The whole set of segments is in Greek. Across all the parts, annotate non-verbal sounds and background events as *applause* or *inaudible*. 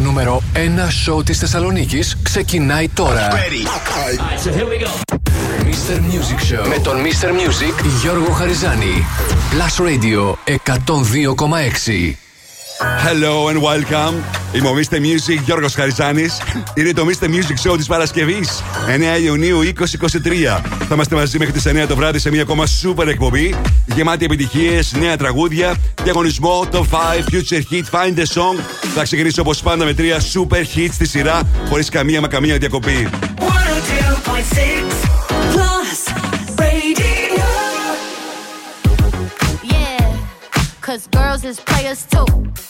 Το νούμερο 1 σοου της Θεσσαλονίκης ξεκινάει τώρα. Mr. Music Show με τον Mr. Music Γιώργο Χαριζάνη. Plus Radio 102,6. Hello and welcome. Είμαι ο Mr. Music Γιώργος Χαριζάνης. Είναι το Mr. Music Show της Παρασκευής 9 Ιουνίου 2023. Θα είμαστε μαζί μέχρι τις 9 το βράδυ σε μια ακόμα super εκπομπή. Γεμάτη επιτυχίες, νέα τραγούδια, διαγωνισμό, top 5, future hit, find the song. Θα ξεκινήσω όπως πάντα με τρία super hits στη σειρά, χωρίς καμία μα καμία διακοπή. 102.6 cause girls is players too.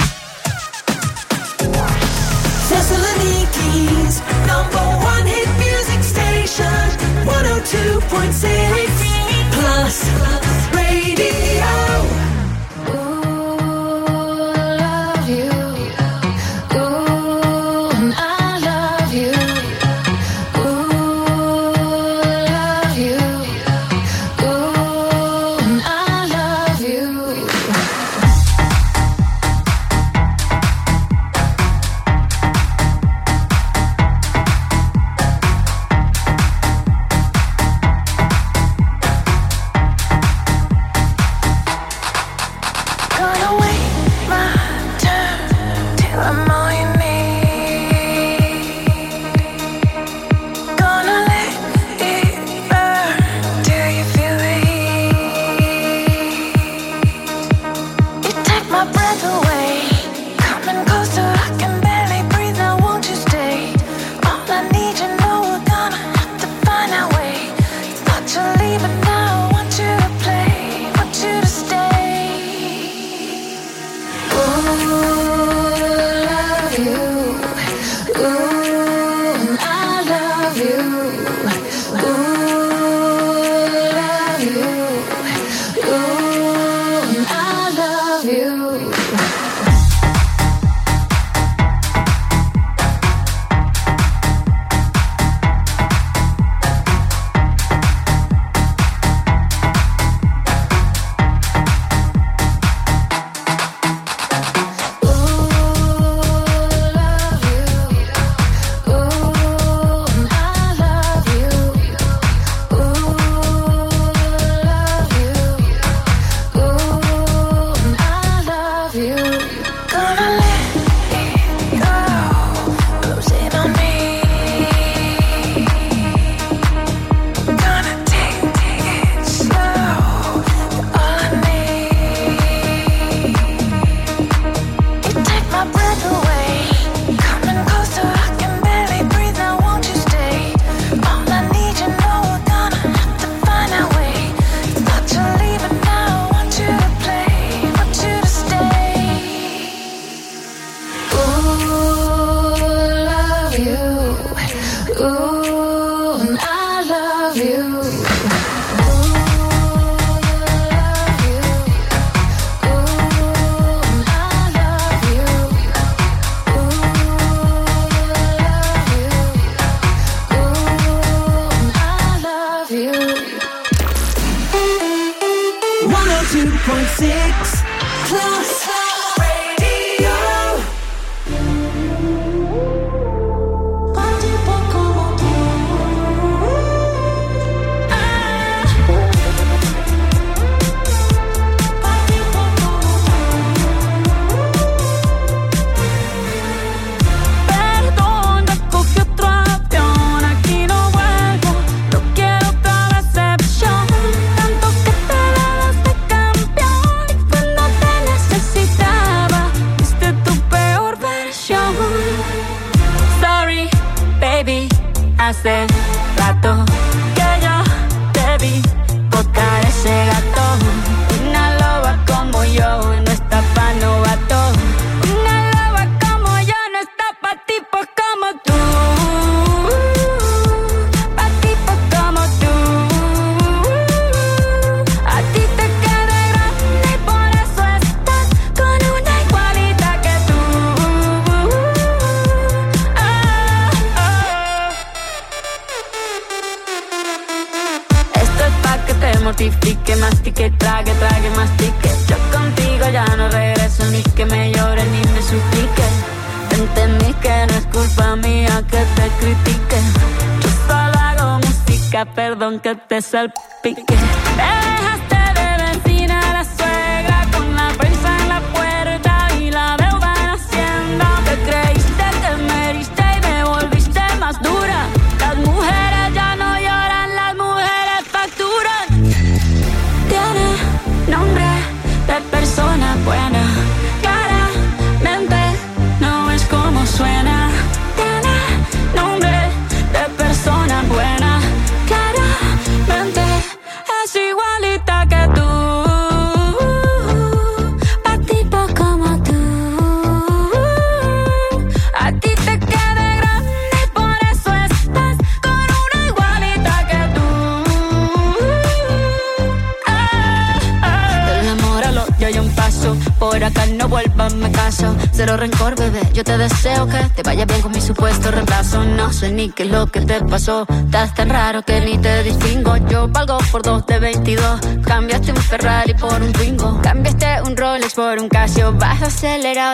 Thessaloniki's number one hit music station 102.6 Plus Radio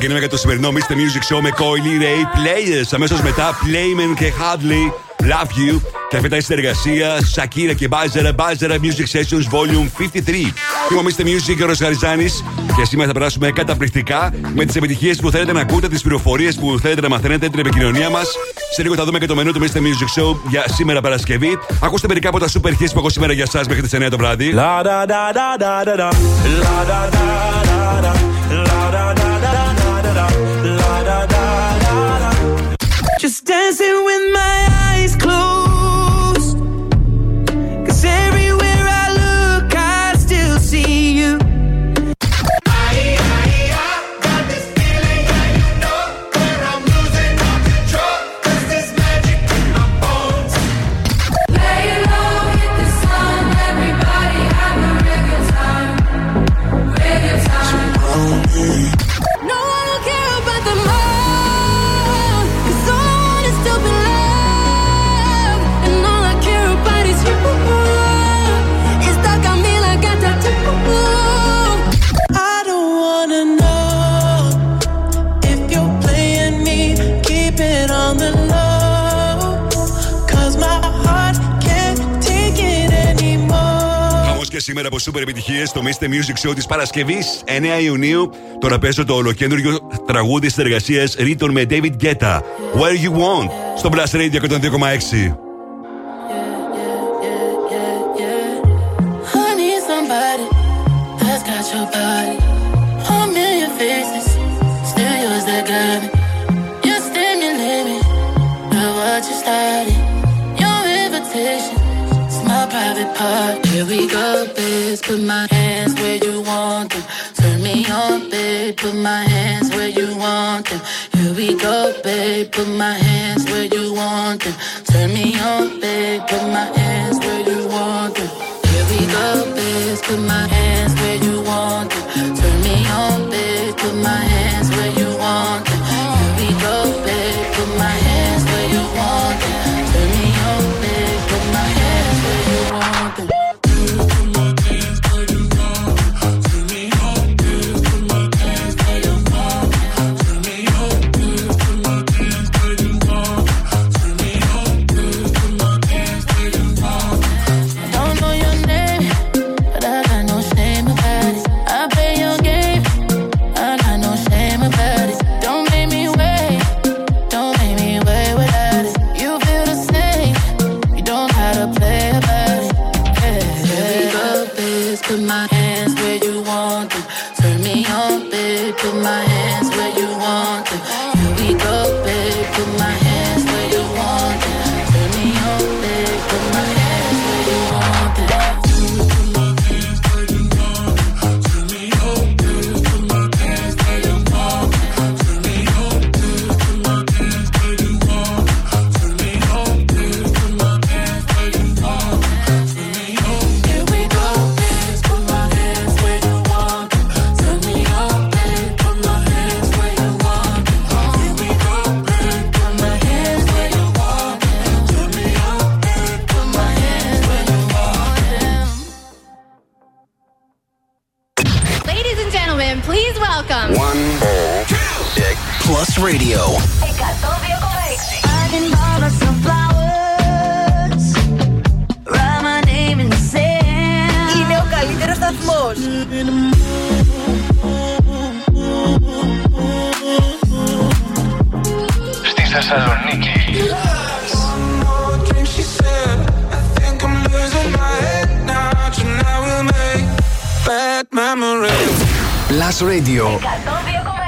Ξεκινάμε για το σημερινό Mr. Music Show με Coily Ray Players. Αμέσως μετά Playman και Hadley Love You. Και αυτή ήταν η συνεργασία Shakira και Bajara Bajara Music Sessions Volume 53. Είμαι ο Mr. Music ο Ροσγαριζάνη και σήμερα θα περάσουμε καταπληκτικά με τις επιτυχίες που θέλετε να ακούτε, τις πληροφορίες που θέλετε να μαθαίνετε, την επικοινωνία μας. Σε λίγο θα δούμε και το μενού του Mr. Music Show για σήμερα Παρασκευή. Ακούστε μερικά από τα super hits που έχω σήμερα για εσά μέχρι τις 9 το βράδυ. La da da da da da da. La da da da da. La da da da da dancing with my eyes σήμερα από σούπερ επιτυχίες στο Mr. Music Show της Παρασκευής 9 Ιουνίου. Τώρα παίζω το ολοκέντριο τραγούδι τη εργασία Ρίτων με David Guetta. Where You Want στο Blast Radio 102,6. Your body apart. Here we go, bitch. Put my hands where you want them. Turn me on, babe. Put my hands where you want them. Here we go, babe. Put my hands where you want them. Turn me on, babe. Put my hands where you want them. Here we go, bitch. Put my hands where you want them. Turn me on, babe. Put my hands. Radio. Είναι ο καλύτερος σταθμός. Στη Θεσσαλονίκη. Plus Radio. 102,6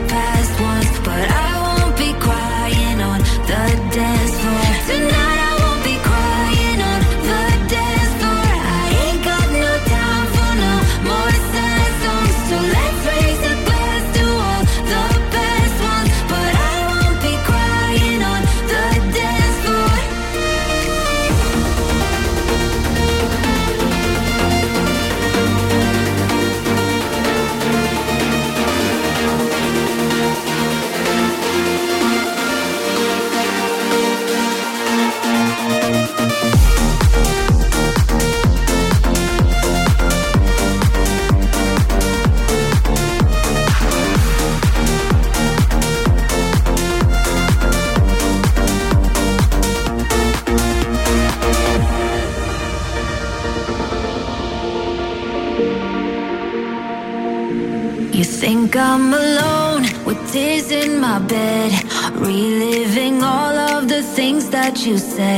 you said.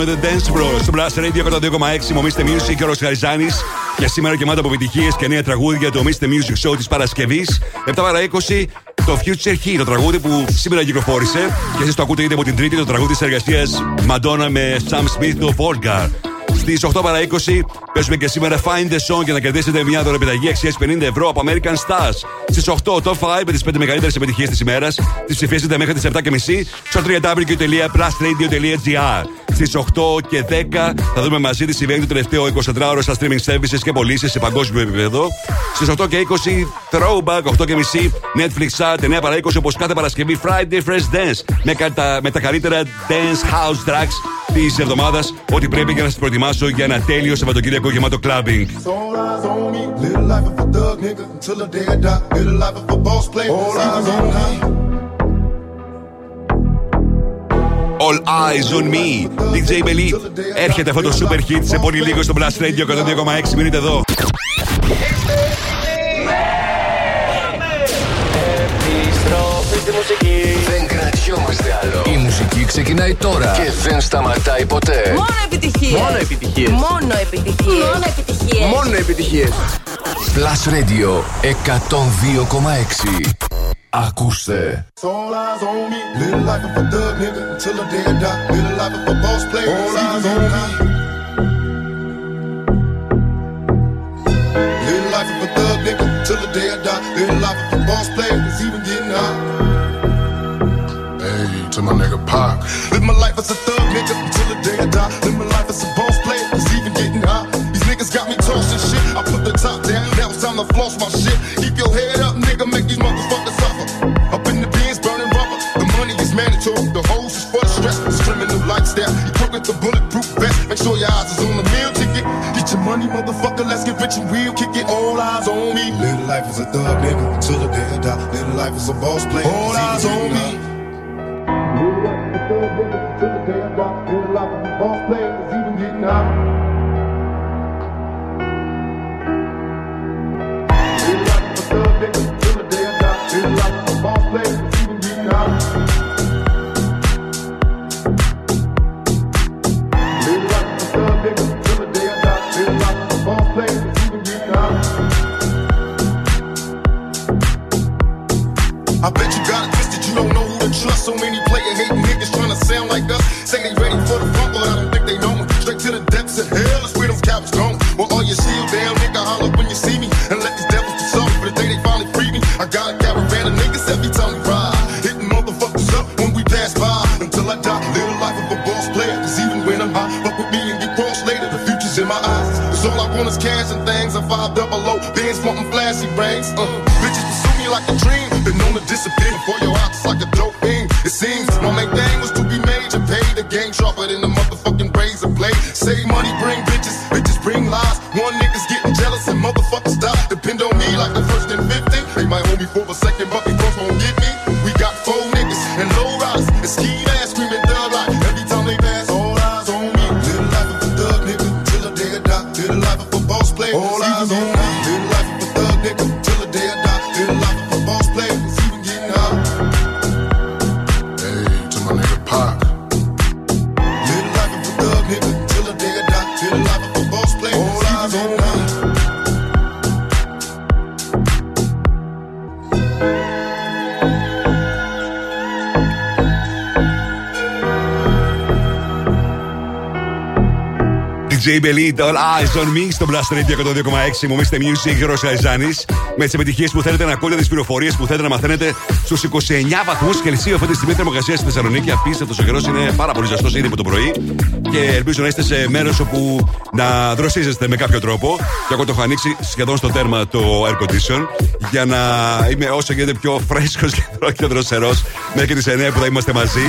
Crying on the Dance Floor. Στο Blast Radio 102,6 μομίστε Music και ο Ροσχαριζάνη. Και σήμερα γεμάτα από επιτυχίες και νέα τραγούδια του Mr. Music Show της Παρασκευής. 7 παρα 20 το Future Key, το τραγούδι που σήμερα κυκλοφόρησε. Και εσείς το ακούτε είτε από την Τρίτη, το τραγούδι της εργασίας Madonna με Sam Smith, το Volgar. Στις 8 παρα 20 παίζουμε και σήμερα Find the Song για να κερδίσετε μια δωρεπιταγή αξίας 50 ευρώ από American Stars. Στις 8 Top 5 με τις 5 μεγαλύτερες επιτυχίες της ημέρας. Τις ψηφίσετε μέχρι τις 7.30 στο www.plusradio.gr. Στις 8 και 10 θα δούμε μαζί τι συμβαίνει το τελευταίο 24ωρο στα streaming services και πωλήσεις σε παγκόσμιο επίπεδο. Στις 8 και 20 Throwback, 8 και μισή Netflix Chart, 9 παρα 20 όπως κάθε Παρασκευή Friday Fresh Dance με, με τα καλύτερα dance house tracks της εβδομάδας. Ό,τι πρέπει για να σας προετοιμάσω για ένα τέλειο Σαββατοκύριακο γεμάτο clubbing. All eyes on me. DJ Belly. Έρχεται αυτό το super hit σε πολύ λίγο στο Blast Radio 102,6. Μείνετε εδώ. Δεν κρατιόμαστε άλλο. Η μουσική ξεκινάει τώρα και δεν σταματάει ποτέ. Μόνο επιτυχίες. Μόνο επιτυχίες. Μόνο επιτυχίες. Μόνο επιτυχίες. Μόνο επιτυχίες. Plus Radio 102,6. Ακούστε. All eyes on me. Little life of a thug nigga until the day I die. Little life of a boss player. All eyes on me. Little life of a thug nigga till the day I die. Little life of a boss player. It's even getting hot. Hey, to my nigga Pac. Live my life as a thug nigga until the day I die. Live my life as a boss player. It's even getting hot. These niggas got me tossing shit. I put the top down. Now it's time to floss my shit. Keep your head up, nigga. Make these motherfuckers suffer. Up in the bins, burning rubber. The money is mandatory. The hose is for the stress. It's criminal lifestyle. Equipped with the bulletproof vest. Make sure your eyes is on the meal ticket. Get your money, motherfucker. Let's get rich and real. Kick it. All eyes on me. Little life is a thug nigga until the day I die. Little life is a boss player. All eyes on me. DJ Belly, All Eyes on Me στο Blast Radio 102,6. Μου είστε Music, Γιώργος Καριζάνη. Με τις επιτυχίες που θέλετε να ακούτε, τις πληροφορίες που θέλετε να μαθαίνετε στους 29 βαθμούς Κελσίου αυτή τη στιγμή θερμοκρασία στη Θεσσαλονίκη. Απίστευτος ο καιρός είναι πάρα πολύ ζεστός ήδη από το πρωί. Και ελπίζω να είστε σε μέρος όπου να δροσίζεστε με κάποιο τρόπο. Και εγώ το έχω ανοίξει σχεδόν στο τέρμα το air condition για να είμαι όσο γίνεται πιο φρέσκος και δροσερός μέχρι τις 9 που θα είμαστε μαζί.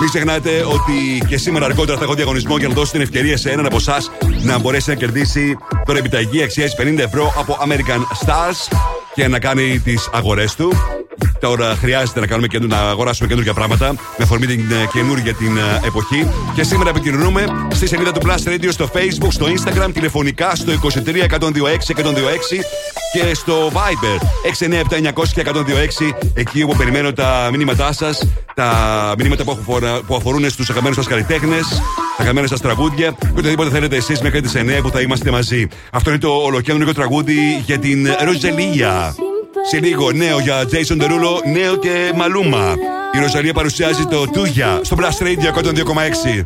Μην ξεχνάτε ότι και σήμερα αργότερα θα έχω διαγωνισμό για να δώσω την ευκαιρία σε έναν από εσάς να μπορέσει να κερδίσει τώρα επιταγή αξίας 50 ευρώ από American Stars και να κάνει τις αγορές του. Τώρα χρειάζεται να, κάνουμε και, να αγοράσουμε καινούργια πράγματα με αφορμή την ε, καινούργια την ε, εποχή. Και σήμερα επικοινωνούμε στη σελίδα του Plus Radio στο Facebook, στο Instagram, τηλεφωνικά στο 23 126 126 και στο Viber 697 και 126 εκεί όπου περιμένω τα μηνύματά σας, τα μηνύματα που, που αφορούν στους αγαπημένους σας καλλιτέχνες, τα αγαπημένα σας τραγούδια και οτιδήποτε θέλετε εσείς μέχρι τις 9 που θα είμαστε μαζί. Αυτό είναι το ολοκέντρο τραγούδι για την Ροζελία. Σε λίγο νέο για Jason Derulo, νέο και Μαλούμα. Η Ροζαλία παρουσιάζει το Τούγια στο Blast Radio 102,6.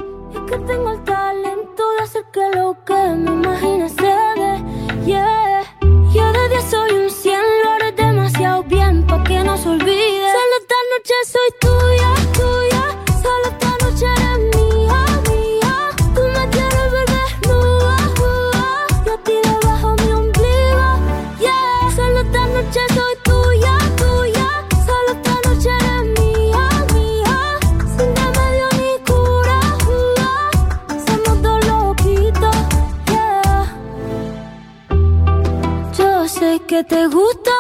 soy tuya, que te gusta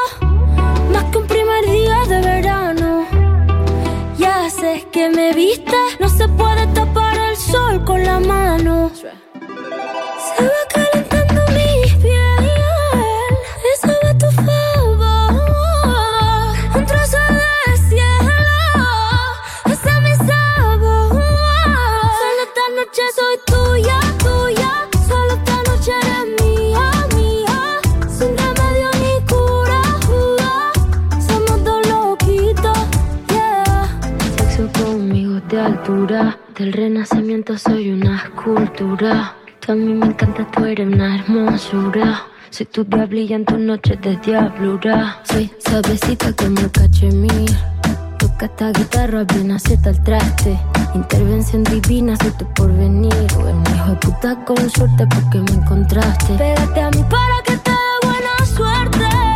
más que un primer día de verano que me viste, no se puede tapar el sol con la mano. Altura. Del renacimiento soy una escultura. Tú a mí me encanta, tú eres una hermosura. Soy tu diablilla en tus noches de diablura. Soy suavecita como cachemir. Toca esta guitarra, bien acierta el traste. Intervención divina, soy tu porvenir. O hijo de puta con suerte porque me encontraste. Pégate a mí para que te dé buena suerte.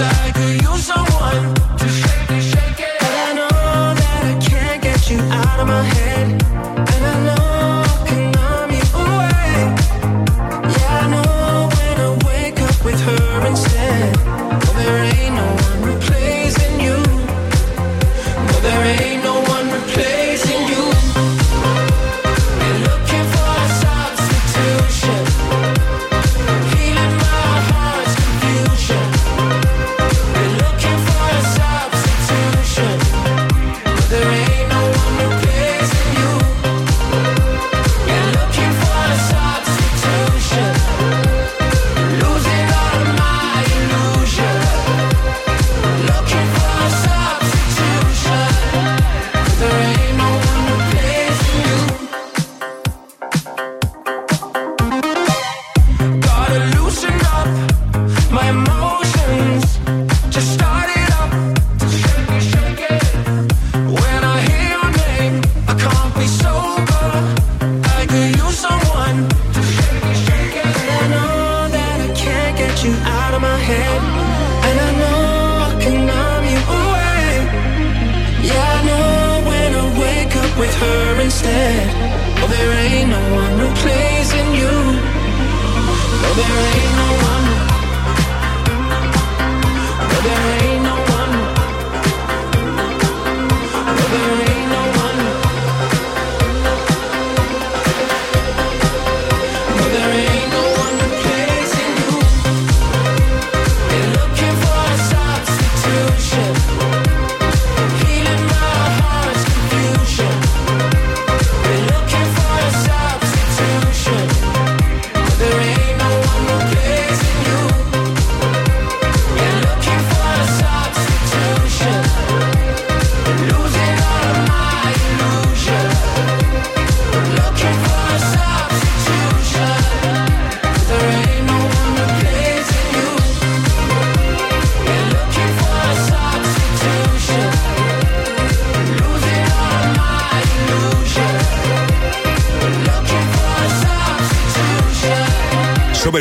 I could use some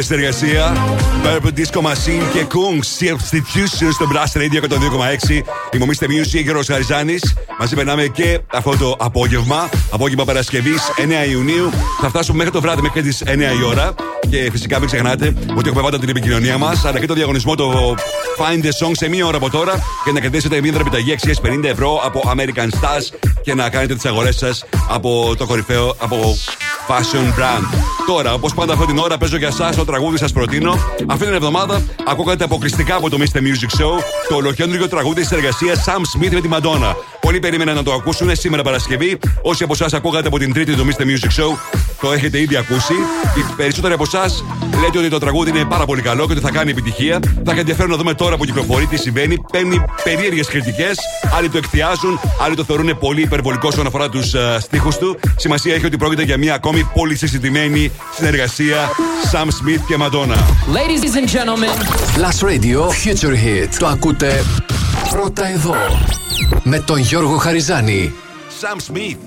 συνεργασία. Purple Disco Machine και Kung Substitution στο Blast Radio 102,6. Η Μωμή Music και ο Ροσχαριζάνη. Μαζί περνάμε και αυτό το απόγευμα. Απόγευμα Παρασκευής 9 Ιουνίου. Θα φτάσουμε μέχρι το βράδυ, μέχρι τις 9 η ώρα. Και φυσικά μην ξεχνάτε ότι έχουμε πάντα την επικοινωνία μας, αλλά και το διαγωνισμό το Find the Song σε μία ώρα από τώρα για να κερδίσετε μία δραπεταγή αξίας 50 ευρώ από American Stars και να κάνετε τις αγορές σας από το κορυφαίο από Fashion Brand τώρα. Όπως πάντα, αυτή την ώρα παίζω για εσάς το τραγούδι σας προτείνω. Αυτή την εβδομάδα ακούγατε αποκλειστικά από το Mr. Music Show, το ολοκέντρο τραγούδι της εργασίας Sam Smith με τη Μαντόνα. Πολλοί περίμεναν να το ακούσουν σήμερα Παρασκευή. Όσοι από εσάς ακούγατε από την Τρίτη το Mr. Music Show, το έχετε ήδη ακούσει. Οι περισσότεροι από εσάς Λέτε ότι το τραγούδι είναι πάρα πολύ καλό και ότι θα κάνει επιτυχία. Θα έχει ενδιαφέρον να δούμε τώρα που κυκλοφορεί τι συμβαίνει. Παίρνει περίεργες κριτικές. Άλλοι το εκτιάζουν, άλλοι το θεωρούν πολύ υπερβολικό όσον αφορά τους uh, στίχους του. Σημασία έχει ότι πρόκειται για μια ακόμη πολύ συζητημένη συνεργασία Sam Smith και Madonna. Ladies and gentlemen, Last Radio Future Hit. Το ακούτε πρώτα εδώ με τον Γιώργο Χαριζάνη. Sam Smith,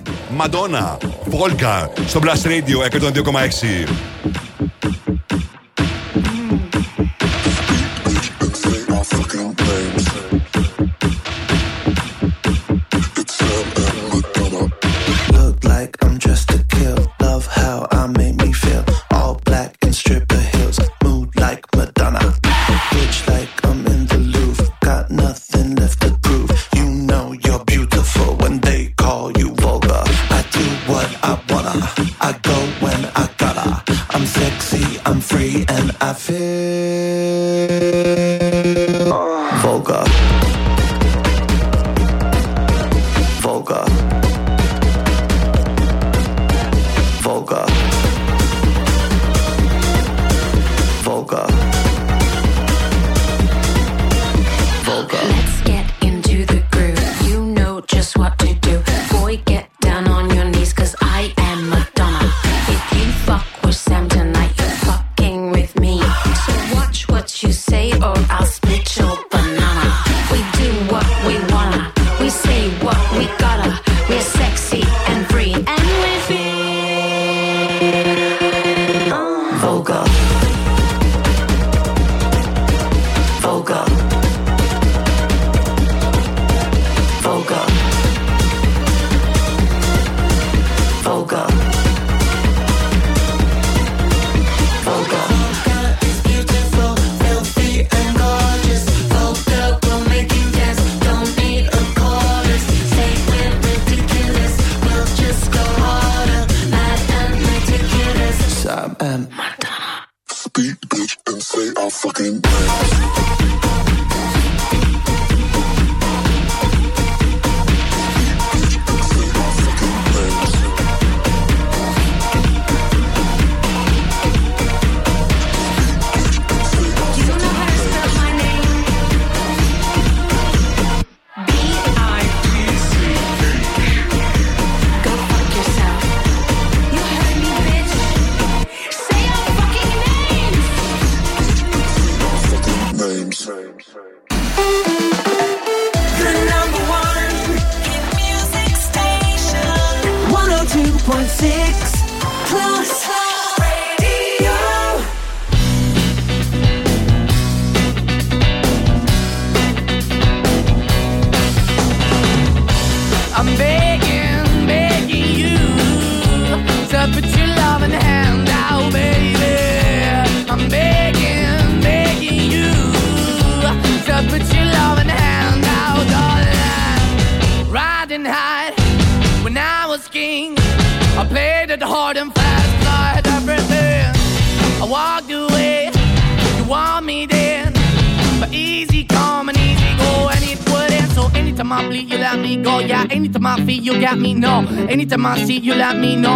Madonna, Volga στο Blast Radio 102,6.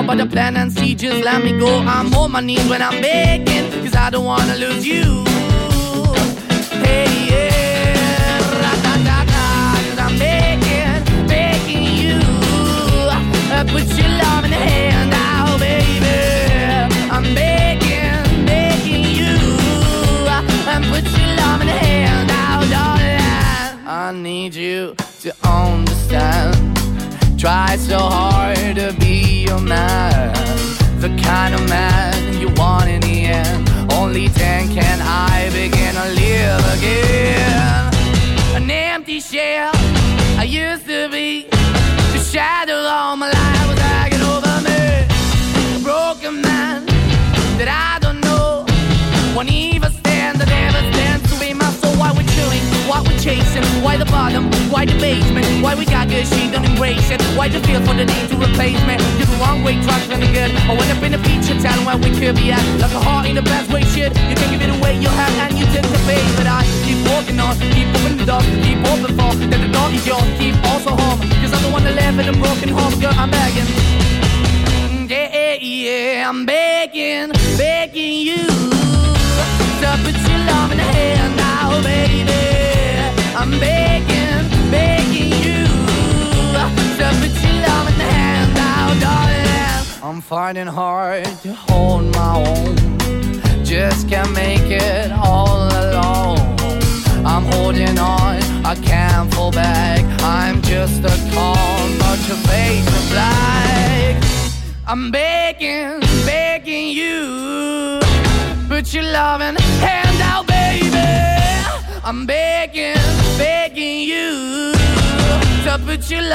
But the plan and see, just let me go. I'm on my knees when I'm begging.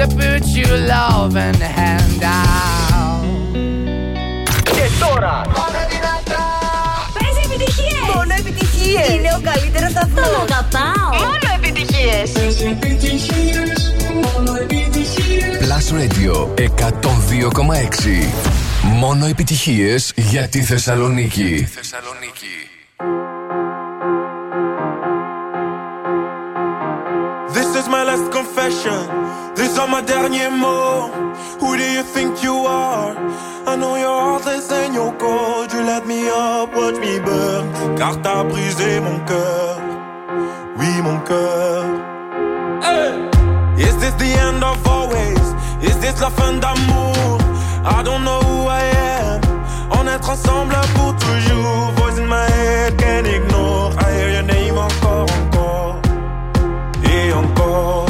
To put your loving hand out. Και τώρα. Παίζει επιτυχίες! Μόνο επιτυχίες! Είναι ο καλύτερος σταθμός! Τον αγαπάω! Μόνο επιτυχίες! Plus Radio 102,6. Μόνο επιτυχίες για τη Θεσσαλονίκη. This is my last confession. These are my derniers mots. Who do you think you are? I know your heart is in your cold. You let me up, watch me burn. Car t'as brisé mon cœur. Oui, mon cœur. Is this the end of always? Is this la fin d'amour? I don't know who I am. On est ensemble pour toujours. Voice in my head, can't ignore. I hear your name encore, encore. Et encore.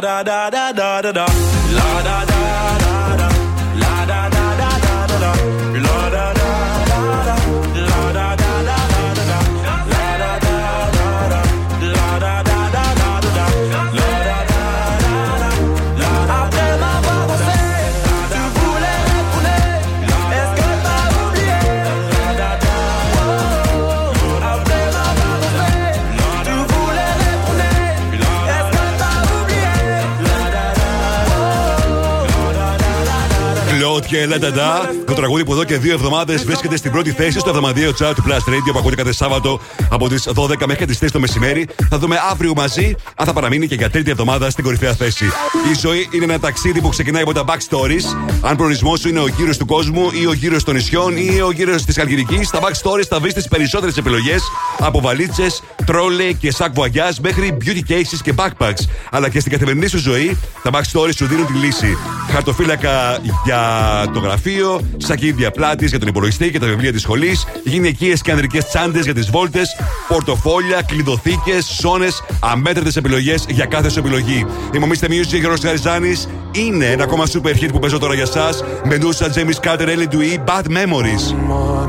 Da da da da da da. Και Λανταντά. Το τραγούδι που εδώ και δύο εβδομάδες βρίσκεται στην πρώτη θέση στο εβδομαδιαίο chart του Plus Radio που ακούτε κάθε Σάββατο από τις 12 μέχρι τις 3 το μεσημέρι. Θα δούμε αύριο μαζί αν θα παραμείνει και για τρίτη εβδομάδα στην κορυφαία θέση. Η ζωή είναι ένα ταξίδι που ξεκινάει από τα backstories. Αν προορισμός σου είναι ο γύρος του κόσμου ή ο γύρος των νησιών ή ο γύρος της Αλγυρική, στα backstories θα βρεις τις περισσότερες επιλογές από βαλίτσες, τρόλε και σακ βοαγιά μέχρι beauty cases και backpacks. Αλλά και στην καθημερινή σου ζωή, τα backstories σου δίνουν τη λύση. Χαρτοφύλακα για το γραφείο, σακίδια πλάτης για τον υπολογιστή και τα βιβλία της σχολής, γυναικείες και ανδρικές τσάντες για τις βόλτες, πορτοφόλια, κλειδοθήκες, ζώνε, αμέτρητες επιλογές για κάθε σου επιλογή. Η Μομίστε Music, Γιώργος Καριζάνη, είναι ένα ακόμα super hit που παίζω τώρα για εσά. Μεντούσα, James Carter, Ellie Dewey, Bad Memories. more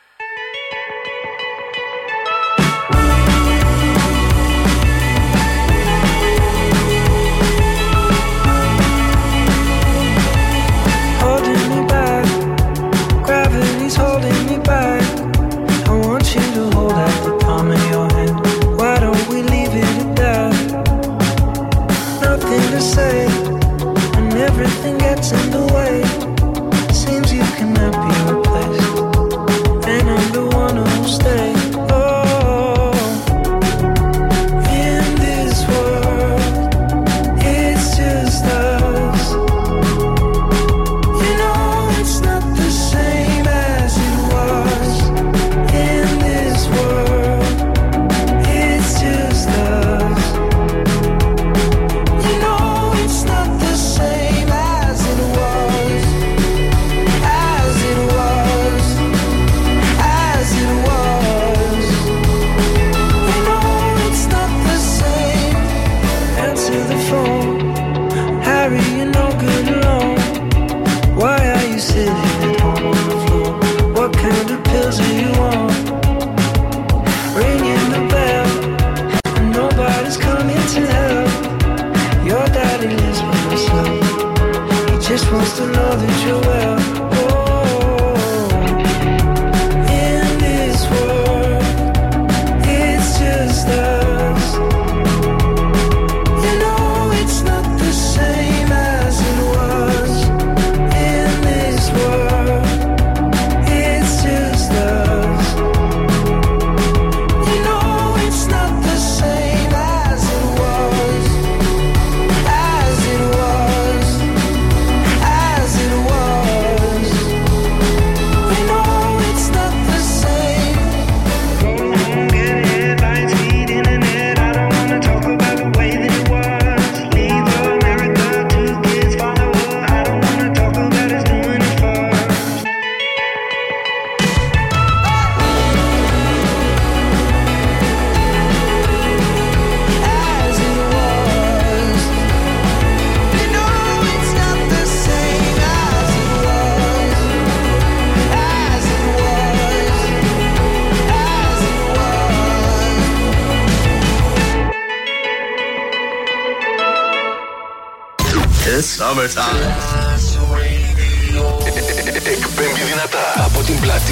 watching.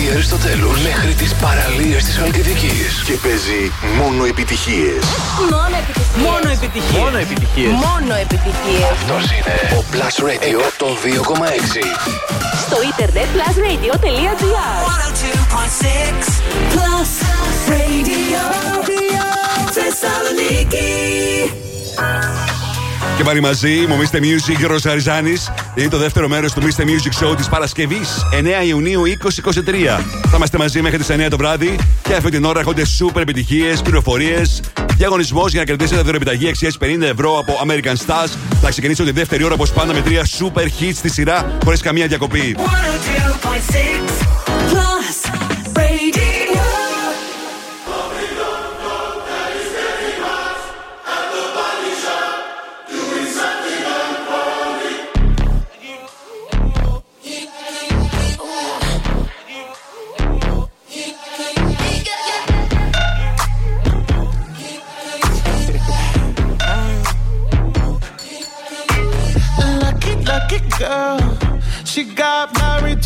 Την πλατεία Αριστοτέλους μέχρι τις παραλίες της Χαλκιδικής και παίζει μόνο επιτυχίες. Μόνο επιτυχίες. Μόνο επιτυχίες. Μόνο επιτυχίες. Μόνο επιτυχίες. Αυτός είναι ο Plus Radio των 2,6. Στο ίντερνετ plusradio.gr Plus Radio Θεσσαλονίκη. Και πάλι μαζί μου, Mr. Music, Γιώργος Χαριζάνης. Είναι το δεύτερο μέρος του Mr. Music Show της Παρασκευής, 9 Ιουνίου 2023. Θα είμαστε μαζί μέχρι τις 9 το βράδυ και αυτή την ώρα έχονται super επιτυχίες, πληροφορίες, διαγωνισμός για να κερδίσετε δωρεπιταγή αξίας 50 ευρώ από American Stars. Θα ξεκινήσω τη δεύτερη ώρα όπως πάντα με τρία super hits στη σειρά χωρίς καμία διακοπή. 102.6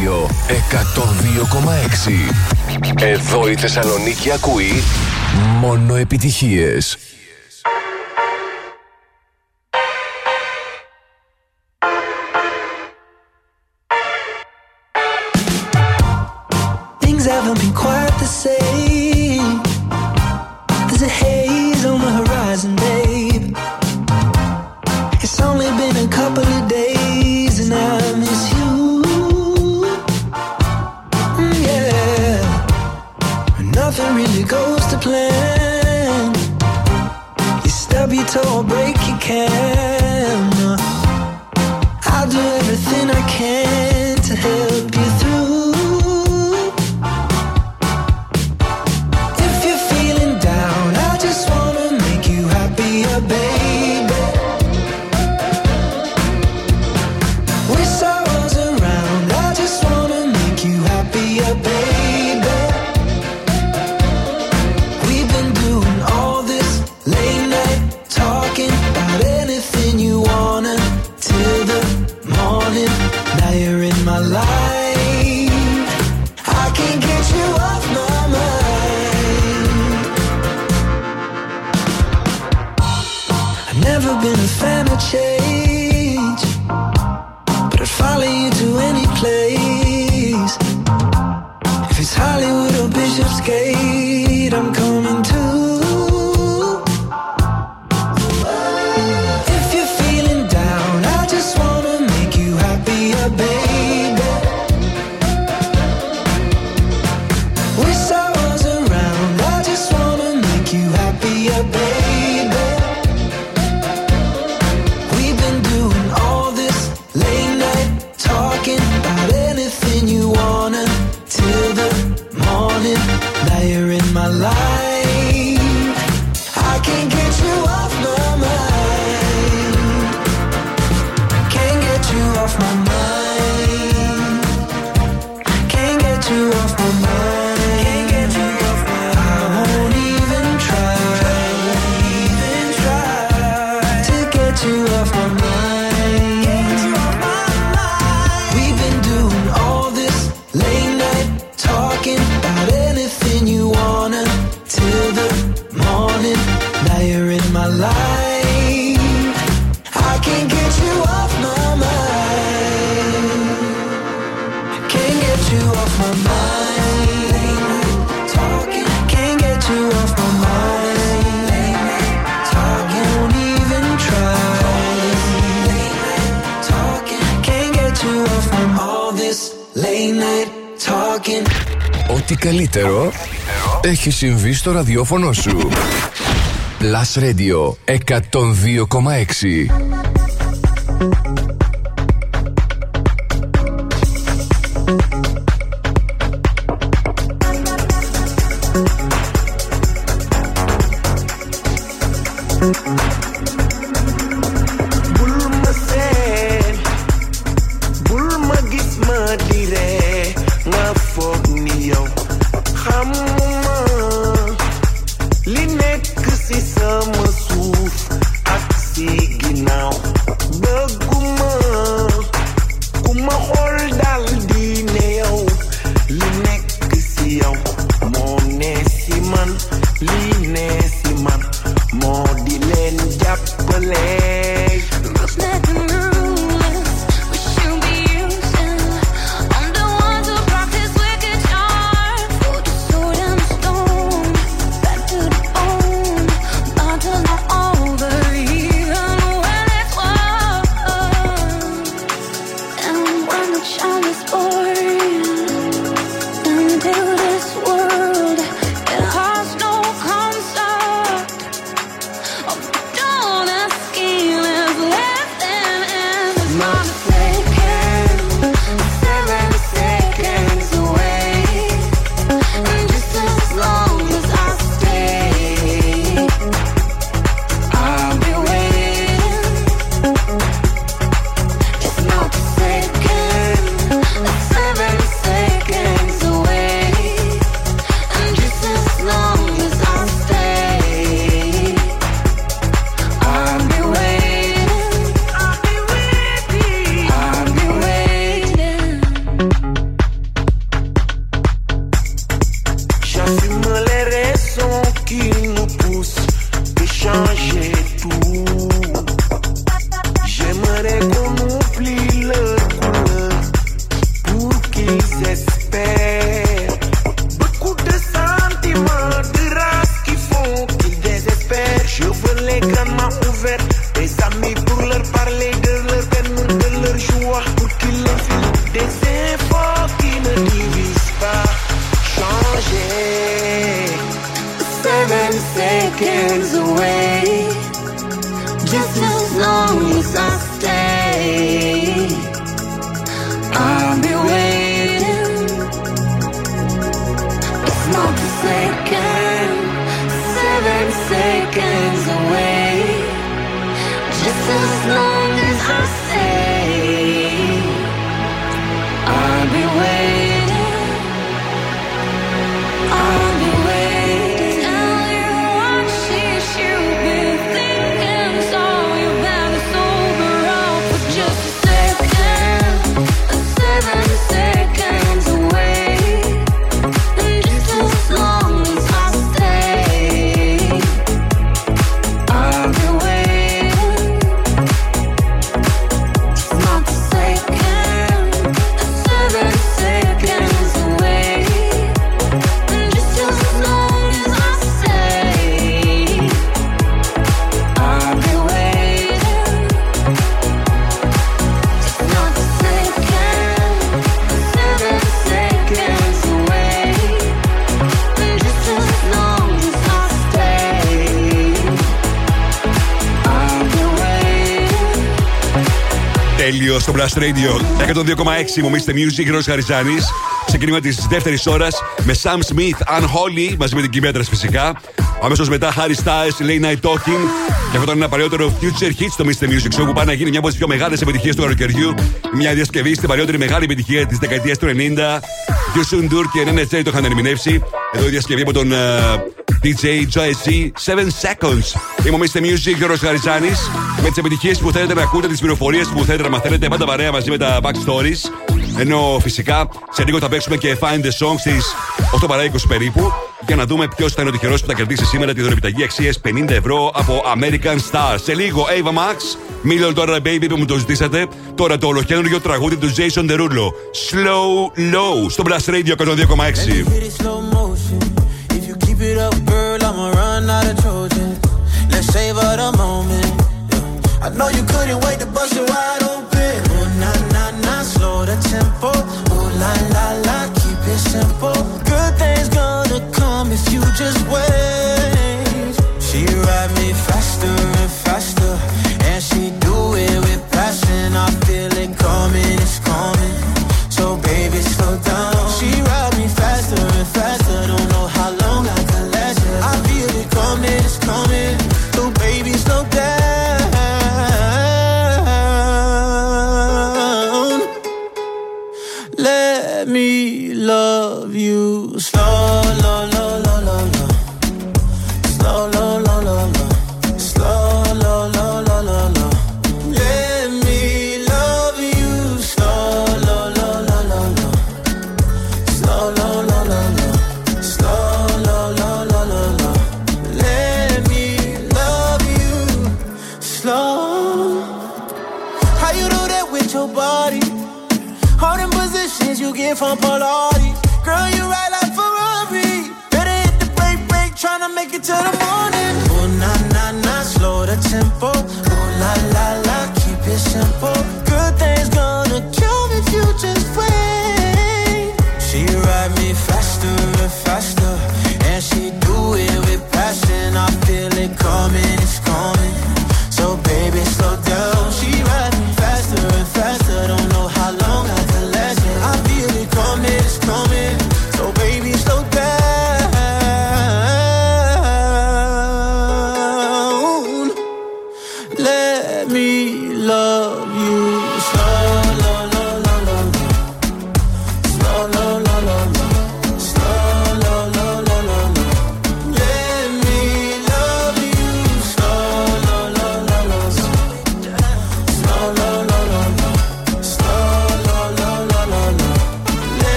Plus Radio 102,6. Εδώ η Θεσσαλονίκη ακούει μόνο επιτυχίες. Έχει συμβεί στο ραδιόφωνο σου. Plus Radio 102,6 not forsaken Radio 102,6 μου Mr. Music, Ρος Χαριζάνης. Ξεκίνημα της δεύτερης ώρας με Sam Smith, Unholy, μαζί με την Κιμέτρα φυσικά. Αμέσως μετά Harry Styles, Late Night Talking. Και αυτό ήταν ένα παλιότερο Future Hits στο Mr. Music Show που πάει να γίνει μια από τις πιο μεγάλες επιτυχίες του καλοκαιριού. Μια διασκευή στην παλιότερη μεγάλη επιτυχία της δεκαετίας του 90. Δύο Sundur και Nene J το είχαν ερμηνεύσει. Εδώ η διασκευή από τον ε, DJ Joy 7 Seconds. Είμαι ο Mr. Music Γιώργος Γαριζάνης. Με τις επιτυχίες που θέλετε να ακούτε, τις πληροφορίες που θέλετε να μαθαίνετε, πάντα παρέα μαζί με τα backstories. Ενώ φυσικά σε λίγο θα παίξουμε και Find the Song στις 8 παρά 20 περίπου για να δούμε ποιος θα είναι ο τυχερός που θα κερδίσει σήμερα τη δωρεπιταγή αξίας 50 ευρώ από American Star. Σε λίγο Ava Max, Million Dollar Baby που μου το ζητήσατε. Τώρα το ολοκένουργιο τραγούδι του Jason Derulo. Slow Low στο Blast Radio 102,6. Run Trojan. Let's savor the moment. yeah. I know you couldn't wait to bust it wide open. Oh, nah, nah, nah, slow the tempo. Oh, la, la, la, keep it simple. Good things gonna come if you just wait. She ride me trouble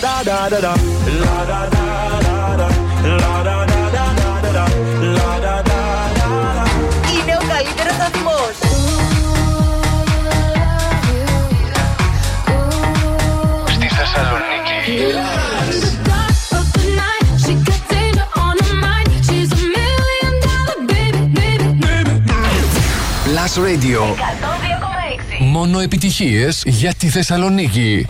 da da da da da da. La da da da da. La da da da da da da. La da da da da. Είναι ο καλύτερος σταθμός. Στη Θεσσαλονίκη. Plus Radio. Μόνο επιτυχίες για τη Θεσσαλονίκη.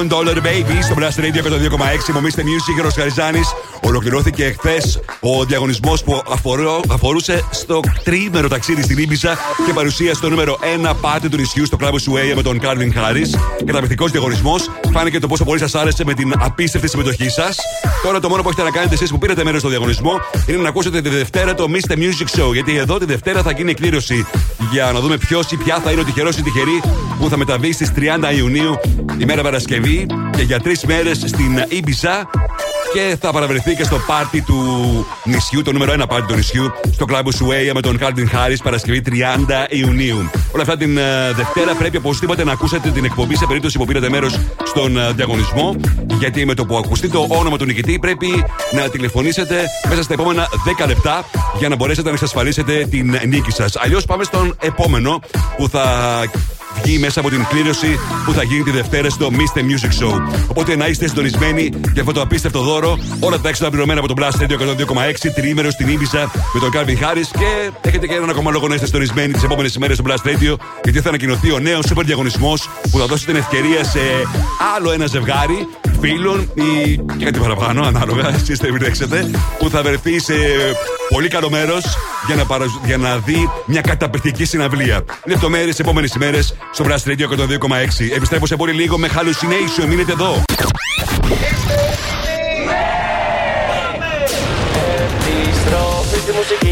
Million Dollar Baby στο Blast Radio 102,6. Μομίστε Music, Γιώργο Καριζάνη. Ολοκληρώθηκε εχθέ ο διαγωνισμός που αφορώ- αφορούσε στο τρίμερο ταξίδι στην Ήμπιζα και παρουσίασε το νούμερο 1 πάτη του νησιού στο κλαμπ Σουέια με τον Κάρβιν Χάρις. Καταπληκτικός διαγωνισμός. Φάνηκε το πόσο πολύ σας άρεσε με την απίστευτη συμμετοχή σας. Τώρα το μόνο που έχετε να κάνετε εσείς που πήρατε μέρος στο διαγωνισμό είναι να ακούσετε τη Δευτέρα το Mr. Music Show. Γιατί εδώ τη Δευτέρα θα γίνει εκδήλωση για να δούμε ποιος ή ποια θα είναι ο τυχερός ή τυχερή που θα μεταβεί στις 30 Ιουνίου, ημέρα Παρασκευή, και για τρεις μέρες στην Ήμπιζα και θα παραβρεθεί και στο πάρτι του νησιού, το νούμερο 1 πάρτι του νησιού, στο κλαμπ Σουέια με τον Κάρντιν Χάρι Παρασκευή 30 Ιουνίου. Όλα αυτά την ε, Δευτέρα πρέπει οπωσδήποτε να ακούσετε την εκπομπή σε περίπτωση που πήρατε μέρος στον ε, διαγωνισμό. Γιατί με το που ακουστεί το όνομα του νικητή πρέπει να τηλεφωνήσετε μέσα στα επόμενα 10 λεπτά για να μπορέσετε να εξασφαλίσετε την νίκη σας. Αλλιώς πάμε στον επόμενο που θα βγει μέσα από την κλήρωση που θα γίνει τη Δευτέρα στο Mr. Music Show. Οπότε να είστε συντονισμένοι για αυτό το απίστευτο δώρο. Όλα τα έξοδα πληρωμένα από τον Blast Radio 102,6 τριήμερο στην Ήμπιζα με τον Calvin Harris. Και έχετε και έναν ακόμα λόγο να είστε συντονισμένοι τις επόμενες ημέρες στο Blast Radio, γιατί θα ανακοινωθεί ο νέος super διαγωνισμός που θα δώσει την ευκαιρία σε άλλο ένα ζευγάρι φίλων ή και κάτι παραπάνω, ανάλογα, *laughs* εσείς θα επιλέξετε, που θα βρεθεί σε πολύ καλό μέρος για, να παρα- για να δει μια καταπληκτική συναυλία. Λεπτομέρειες επόμενες ημέρες στο Blast Radio 102,6. Επιστρέφω σε πολύ λίγο με Hallucination. Μείνετε εδώ. Επιστροφή στη μουσική.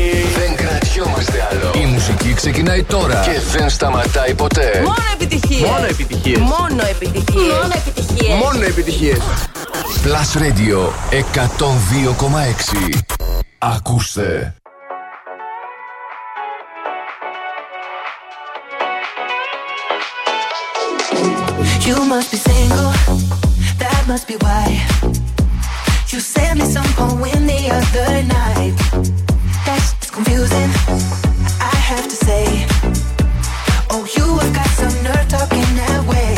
Δεν κρατιόμαστε άλλο. Η μουσική ξεκινάει τώρα και δεν σταματάει ποτέ. Μόνο επιτυχίες. Μόνο επιτυχίες. Μόνο επιτυχίες. Μόνο επιτυχίες. Μόνο επιτυχίες. Plus Radio 102,6. Ακούστε. You must be single, that must be why. You sent me some poem the other night. Confusing, I have to say. Oh, you have got some nerve talking that way.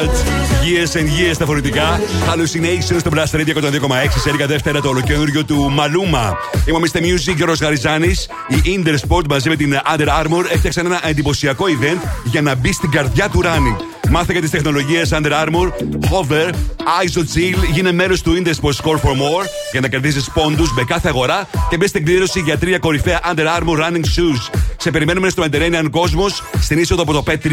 be so fake. Regard Years and Years στα φορητικά. Hallucinations στο Blast Radio 102,6. Σε δεύτερα το ολοκένουργιο του Μαλούμα. Είμαι ο Mr. Music Γιώργος Γαριζάνης. Η Intersport μαζί με την Under Armour έφτιαξαν ένα εντυπωσιακό event για να μπει στην καρδιά του running. Μάθε για τις τεχνολογίες Under Armour, Hover, ISO Γίνε μέρος του Intersport Score for More για να κερδίσει πόντους με κάθε αγορά και μπει στην κλήρωση για τρία κορυφαία Under Armour Running Shoes. Σε περιμένουμε στο Mediterranean Cosmos στην είσοδο από το P3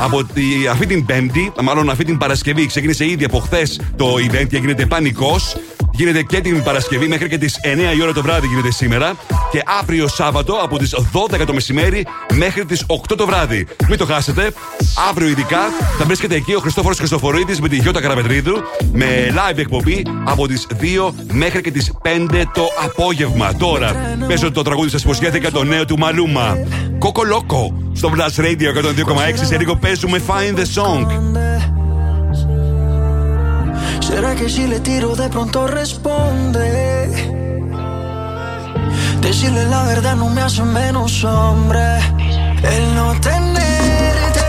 από τη, αυτή την Πέμπτη, μάλλον αυτή την Παρασκευή. Ξεκίνησε ήδη από χθες το event και γίνεται πανικός. Γίνεται και την Παρασκευή μέχρι και τις 9 η ώρα το βράδυ γίνεται σήμερα. Και αύριο Σάββατο από τις 12 το μεσημέρι μέχρι τις 8 το βράδυ. Μην το χάσετε. Αύριο ειδικά θα βρίσκεται εκεί ο Χριστόφορος Χριστοφορίδης με τη Γιώτα Καραπετρίδου με live εκπομπή από τις 2 μέχρι και τις 5 το απόγευμα. Τώρα παίζω το τραγούδι σας υποσχέθηκα το νέο του Μαλούμα. Κοκολόκο στο Blast Radio 102,6 σε λίγο παίζουμε Find the Song. ¿Será que si le tiro de pronto responde? Decirle la verdad no me hace menos hombre. El no tenerte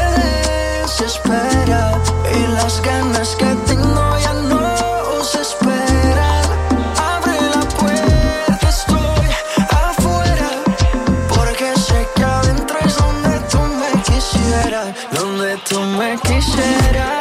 desespera y las ganas que tengo ya no se esperan. Abre la puerta, estoy afuera porque sé que adentro es donde tú me quisieras, donde tú me quisieras.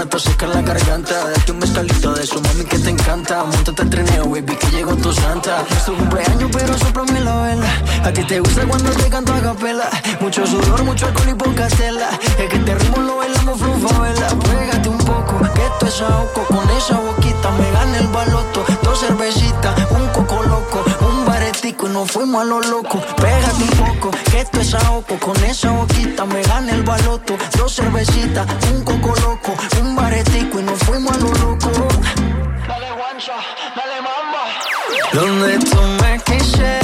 Noto seca la garganta. Date un mezcalito de eso, mami, que te encanta. Montate al trineo, baby, que llegó tu santa. Es tu cumpleaños, pero soplame la vela. A ti te gusta cuando te canto a capela. Mucho sudor, mucho alcohol y poca tela. Es que te ritmo lo bailamos vela. Pégate un poco, que esto es ahogo. Con esa boquita me gana el baloto. Dos cervecitas, un coco loco, baretico y nos fuimos a lo loco. Pégate un poco, que esto es ahogo. Con esa boquita me gana el baloto. Dos cervecitas, un coco loco, un baretico y nos fuimos a lo loco. Dale guancha, dale mamba. Donde tú me quisieras.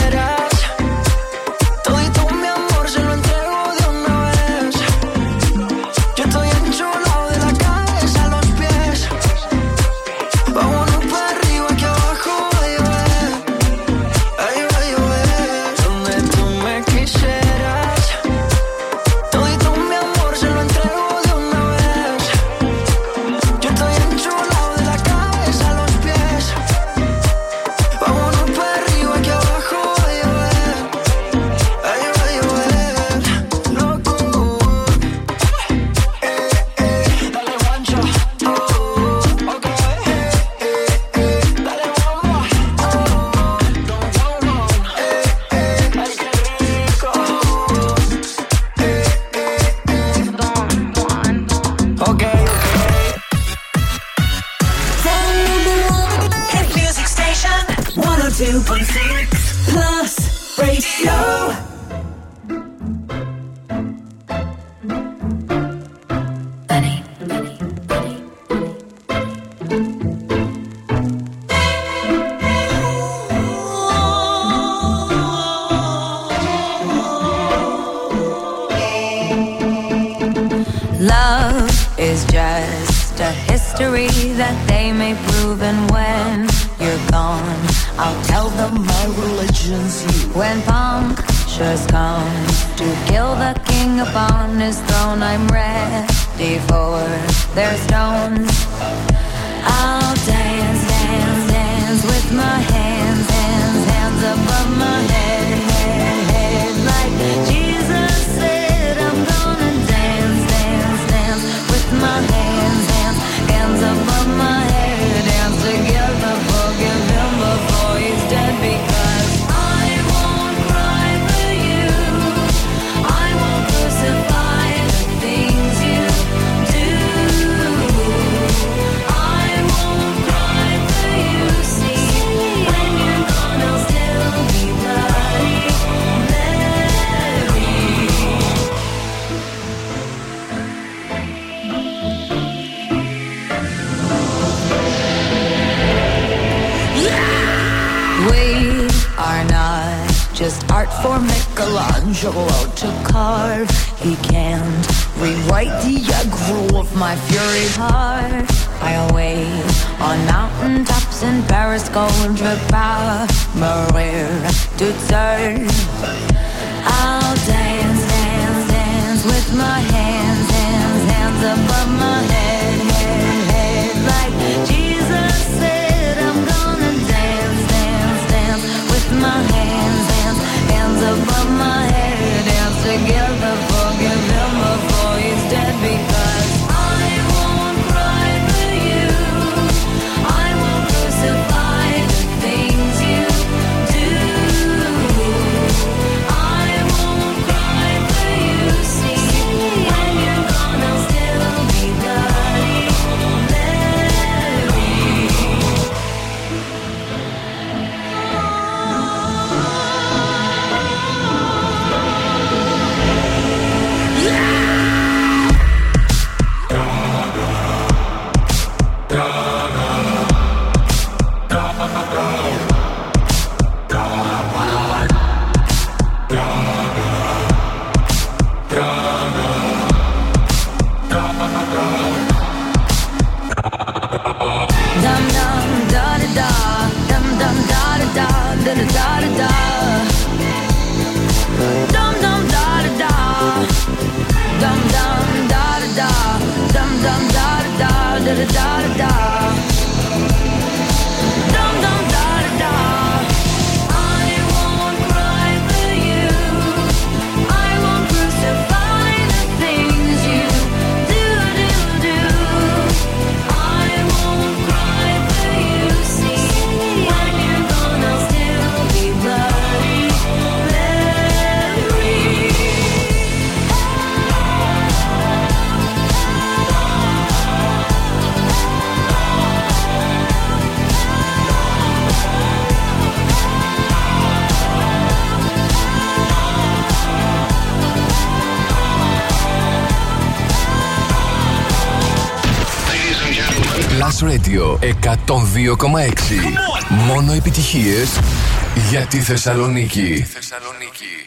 Μόνο επιτυχίες για τη Θεσσαλονίκη. Θεσσαλονίκη.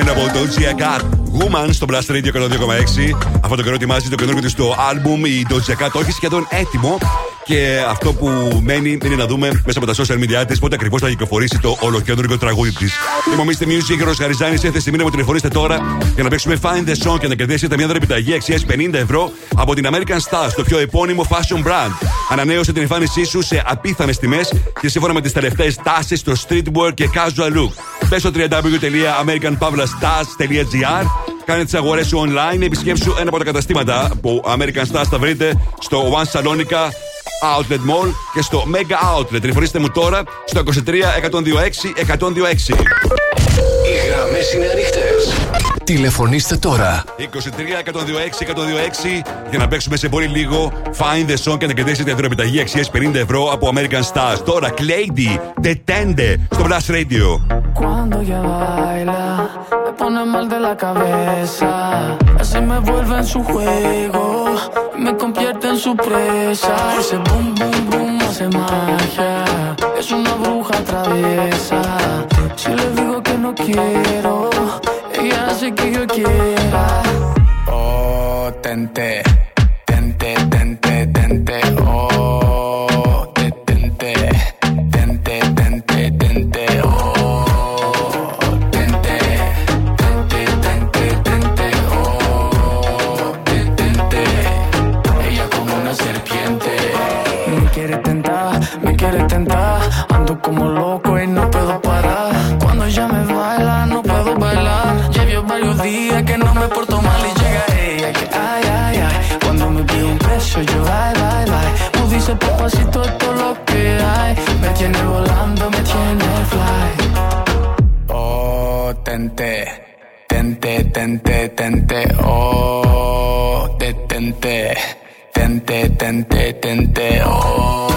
Αγαπημένο από το Doja Cat. Woman στο Blast Radio 102,6. Αυτό το καιρό ετοιμάζεις το καινούργιο της στο album. Η Doja Cat το έχεις σχεδόν έτοιμο. Και αυτό που μένει είναι να δούμε μέσα από τα social media της πότε ακριβώς θα κυκλοφορήσει το ολοκέντρο τραγούδι της. Είμαι ο Mr. Music, Ρο Χαριζάνη. Έρχεται στιγμή να μου τηλεφωνήσετε τώρα για να παίξουμε Find the Song και να κερδίσετε μια δωρεπιταγή αξίας 50 ευρώ από την American Stars, το πιο επώνυμο fashion brand. Ανανέωσε την εμφάνισή σου σε απίθανες τιμές και σύμφωνα με τις τελευταίες τάσεις στο streetwear και casual look. Μπε στο www.americanpavlastars.gr Κάνε τις αγορές σου online, επισκέψου ένα από τα καταστήματα που American Stars θα βρείτε στο One Salonica Outlet Mall και στο Mega Outlet. Τηλεφωνήστε μου τώρα στο 23 126 126. Οι γραμμές είναι ανοιχτές. Τηλεφωνήστε τώρα. 23 126 126 για να παίξουμε σε πολύ λίγο Find the Song και να κερδίσετε δωρεπιταγή αξία 50 ευρώ από American Stars. Τώρα Clady, Detende στο Blast Radio. Cuando ella baila, me pone mal de la cabeza. Así me vuelve en su juego, y me convierte en su presa. Ese boom, boom, boom hace magia. Es una bruja traviesa. Si le digo que no quiero, ella hace que yo quiera. Oh, tente, tente, tente, tente. Oh, soy yo, bye, bye, bye. Tú dices papacito, todo lo que hay. Me tiene volando, me tiene fly. Oh, tente, tente, tente, tente, oh, detente, tente, tente, tente, oh.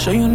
soy un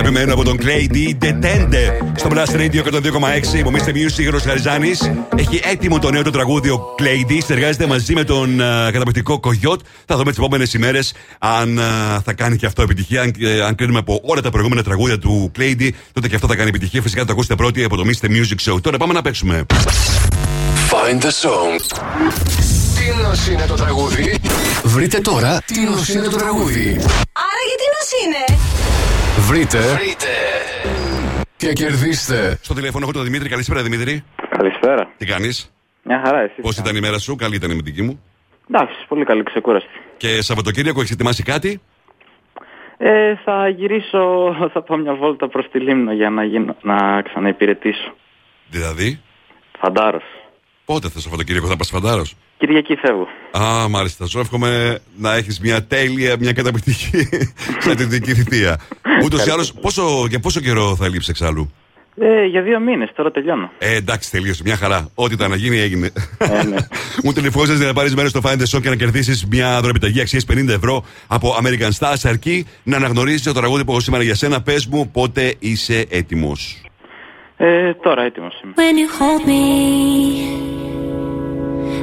Αγαπημένο από τον Clay D. Detende στο Blast Radio 102,6. Είμαι ο Mr. Music, Γερος Χαριζάνης. Έχει έτοιμο το νέο του τραγούδι ο Clay D. Συνεργάζεται μαζί με τον α, καταπληκτικό Κογιότ. Θα δούμε τις επόμενες ημέρες αν α, θα κάνει και αυτό επιτυχία. Αν, ε, αν κρίνουμε από όλα τα προηγούμενα τραγούδια του Clay D, τότε και αυτό θα κάνει επιτυχία. Φυσικά θα το ακούσετε πρώτοι από το Mr. Music Show. Τώρα πάμε να παίξουμε. Find the song. Τι νος είναι το τραγούδι; Βρείτε τώρα τι νος είναι το τραγούδι. Άρα γιατί νος είναι; Βρείτε. Και κερδίστε. Στο τηλέφωνο έχω τον Δημήτρη. Καλησπέρα, Δημήτρη. Καλησπέρα. Τι κάνεις, Μια χαρά, εσύ. Πώς ήταν η μέρα σου, καλή ήταν η με δική μου. Εντάξει, πολύ καλή, ξεκούραστη. Και Σαββατοκύριακο έχεις ετοιμάσει κάτι; Ε, θα γυρίσω, *laughs* θα πάω μια βόλτα προς τη Λίμνο για να, γίνω, να ξαναυπηρετήσω. Δηλαδή, Φαντάρος. πότε θα Σαββατοκύριακο θα πας φαντάρος; Κυριακή φεύγω. Α, μάλιστα. Σου εύχομαι να έχεις μια τέλεια, μια καταπληκτική *laughs* στρατιωτική θητεία. Ούτως ή άλλως, πόσο, για πόσο καιρό θα λείψει εξάλλου; Ε, για δύο μήνες, τώρα τελειώνω. Ε, εντάξει, τελείωσε. Μια χαρά. Ό,τι ήταν να γίνει, έγινε. *laughs* Μου τηλεφώνησες για να πάρεις μέρος στο Find the Show και να κερδίσεις μια δωρεπιταγή αξίας 50 ευρώ από American Stars. Αρκεί να αναγνωρίζεις το τραγούδι που έχω σήμερα για σένα. Πες μου πότε είσαι έτοιμος. Ε, τώρα έτοιμος είμαι.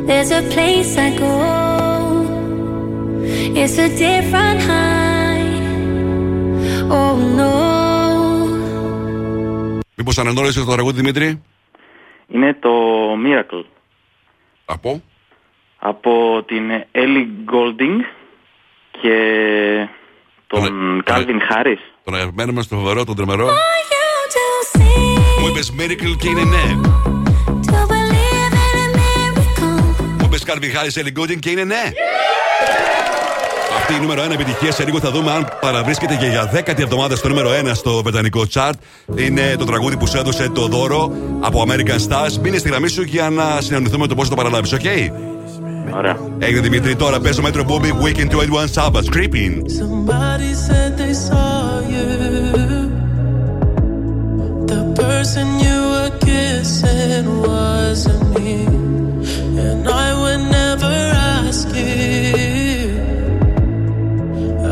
There's a place I go. It's a different high. Oh no. Μήπως αναγνώρισες το τραγούδι, Δημήτρη; Είναι το Miracle. Από; Από την Ellie Golding και τον Calvin Harris. Τον αγαπημένο μας, τον φοβερό, τον τρεμερό. You to see, Μου είπες Miracle και είναι ναι. To believe in a miracle. Μου είπε Calvin Harris, Ellie Goulding και είναι ναι. αυτή η νούμερο 1 επιτυχία. Σε λίγο θα δούμε αν παραβρίσκεται και για δέκατη εβδομάδα στο νούμερο 1 στο βρετανικό chart. Είναι το τραγούδι που σου έδωσε το δώρο από American Stars. Μείνε στη γραμμή σου για να συναντηθούμε το πώς το παραλάβεις, οκ; Ωραία. Έγινε Δημήτρη, τώρα παίζω μέτρο Bobby Weekend to 81 Sabbath. Creeping. Somebody said they saw you. The person you were kissing wasn't me. And I would never ask.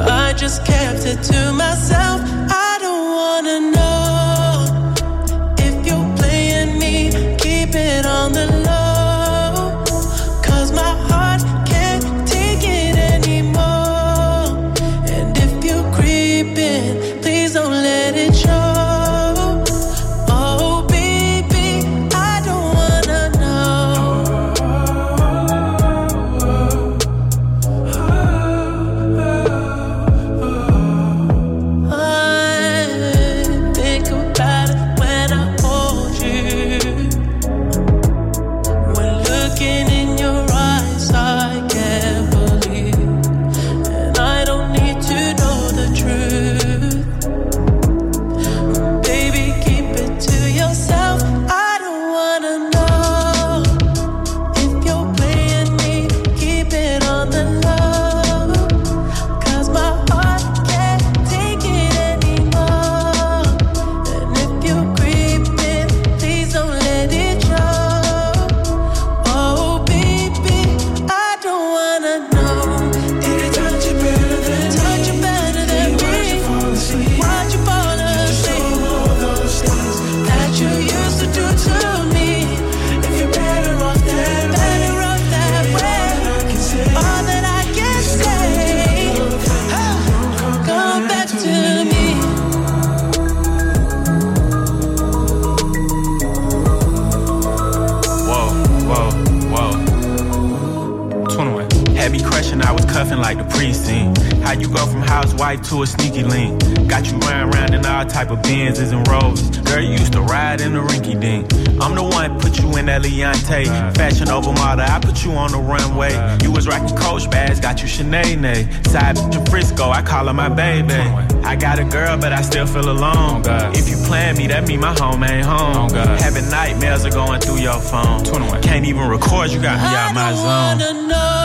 I just kept it to myself. I don't wanna know housewife to a sneaky link? Got you riding around in all type of Benzes and Rolls. Girl, you used to ride in the rinky dink. I'm the one put you in that Leontay. Fashion over model, I put you on the runway. You was rocking Coach bags, got you Sinead. Side in Frisco, I call her my baby. I got a girl, but I still feel alone. If you plan me, that mean my home ain't home. Having nightmares are going through your phone. Can't even record, you got me out my zone.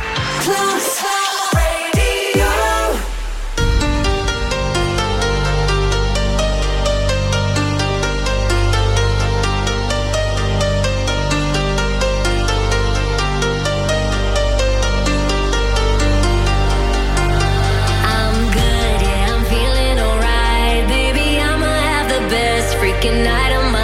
night of my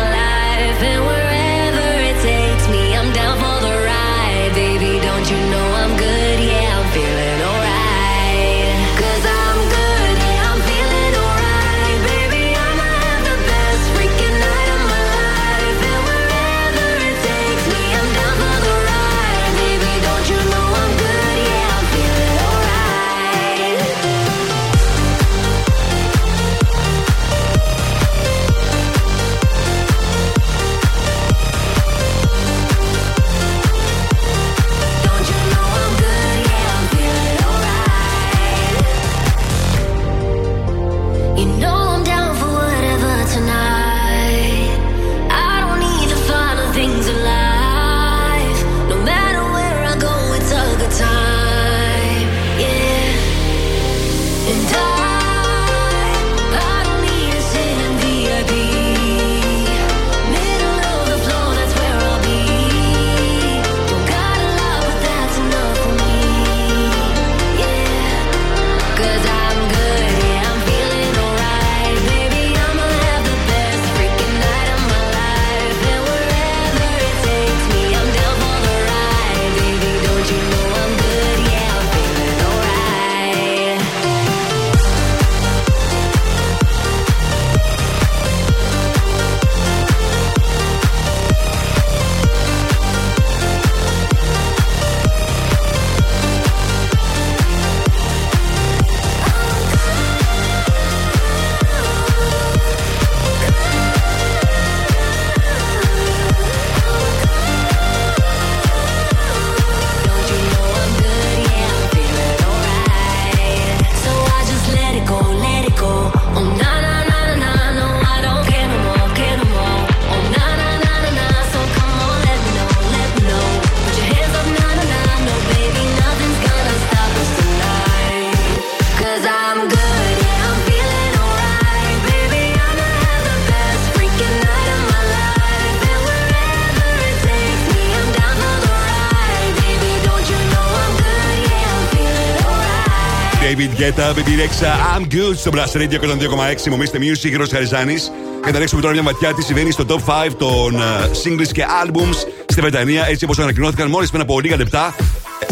David Guetta, Baby Rexha, I'm good στο Blast Radio 102,6. Μομίστε Music, Ρο Χαριζάνης. Και θα ρίξουμε τώρα μια ματιά τι συμβαίνει στο top 5 των uh, singles και albums στη Βρετανία, έτσι όπως ανακοινώθηκαν μόλις πριν από λίγα λεπτά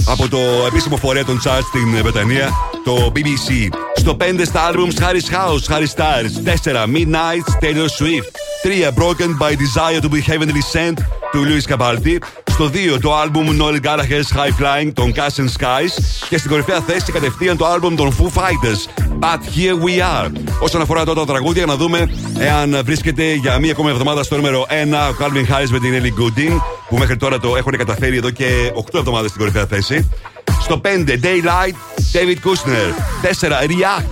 από το επίσημο φορέα των charts στην Βρετανία, το BBC. Στο 5 στα albums Harry's House, Harry Styles. 4 Midnight, Taylor Swift. 3 Broken by Desire to be Heavenly Sent του Lewis Capaldi. Στο 2 το album Noel Gallagher's High Flying των Cash and Skies. Και στην κορυφαία θέση κατευθείαν το album των Foo Fighters. But here we are. Όσον αφορά τώρα τα τραγούδια, να δούμε εάν βρίσκεται για μία ακόμα εβδομάδα στο νούμερο 1 ο Calvin Harris με την Ellie Goulding, που μέχρι τώρα το έχουν καταφέρει εδώ και 8 εβδομάδες στην κορυφαία θέση. Στο 5 Daylight, David Kushner. 4 React,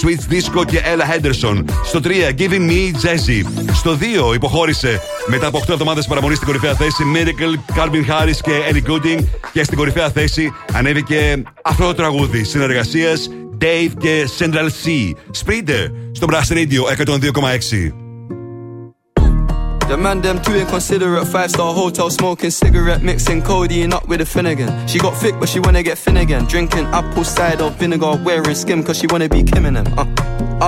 Sweet Disco και Ella Henderson. Στο 3 Giving Me Jazzy. Στο 2 υποχώρησε μετά από 8 εβδομάδε παραμονή στην κορυφαία θέση Miracle, Calvin Harris και Ellie Goulding. Και στην κορυφαία θέση ανέβηκε αυτό το τραγούδι συνεργασία Dave και Central C. Spreader στο Blast Radio 102,6. The man them too inconsiderate. Five star hotel smoking cigarette, mixing codeine up with a Finnegan. She got thick, but she wanna get thin again. Drinking apple cider vinegar, wearing skim, cause she wanna be Kim in them. Uh,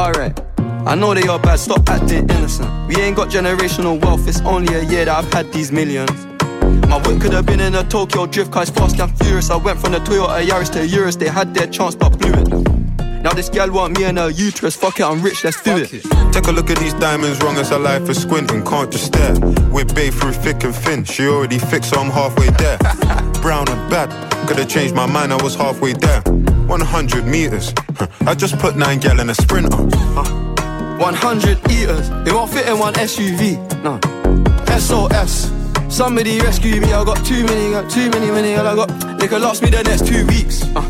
Alright. I know they are bad, stop acting innocent. We ain't got generational wealth, it's only a year that I've had these millions. My whip could have been in a Tokyo drift car, it's fast and furious. I went from the Toyota Yaris to Urus, they had their chance but blew it. Now this gal want me and her uterus, fuck it, I'm rich, let's do it. Take a look at these diamonds, wrong as her life is squinting, can't just stare. We're babe through thick and thin, she already fixed, so I'm halfway there. *laughs* Brown and bad, could have changed my mind, I was halfway there. 100 meters, *laughs* I just put nine gal in a sprinter. 100 eaters, it won't fit in one SUV. No. SOS. Somebody rescue me, I got too many, got too many, many, all I got. They could last me the next two weeks. Uh.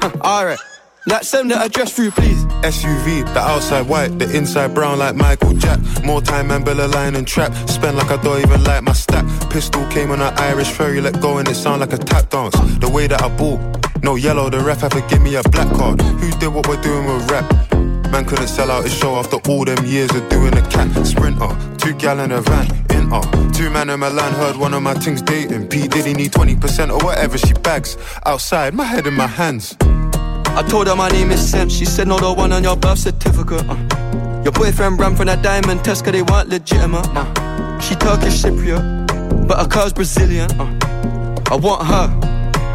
Huh, Alright. Like send the address through, please. SUV, the outside white, the inside brown like Michael Jack. More time and Bella line and trap. Spend like I don't even like my stack. Pistol came on an Irish ferry, let go and it sound like a tap dance. The way that I ball, no yellow, the ref had to give me a black card. Who did what we're doing with rap? Man couldn't sell out his show after all them years of doing a cat sprinter. Two gal in a van, in uh. Two man in Milan heard one of my things dating. P Diddy need 20% or whatever she bags. Outside, my head in my hands. I told her my name is Sam. She said, No, the one on your birth certificate. Uh. Your boyfriend ran from that diamond test cause they weren't legitimate. Uh. She Turkish Cypriot, but her car's Brazilian. Uh. I want her.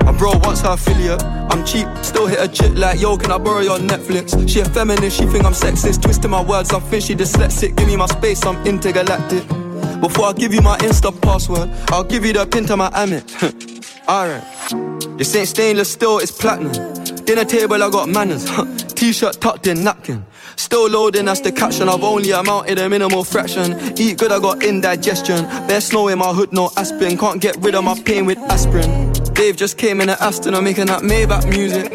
My bro wants her affiliate. I'm cheap, still hit a chick like, yo, can I borrow your Netflix? She a feminist, she think I'm sexist. Twisting my words, I think she dyslexic. Give me my space, I'm intergalactic. Before I give you my Insta password, I'll give you the pin to my Amex. *laughs* Alright. This ain't stainless steel, it's platinum. Dinner table, I got manners. *laughs* T-shirt tucked in napkin. Still loading, that's the caption. I've only amounted a minimal fraction. Eat good, I got indigestion. There's snow in my hood, no aspirin. Can't get rid of my pain with aspirin. Dave just came in at Aston, I'm making that Maybach music.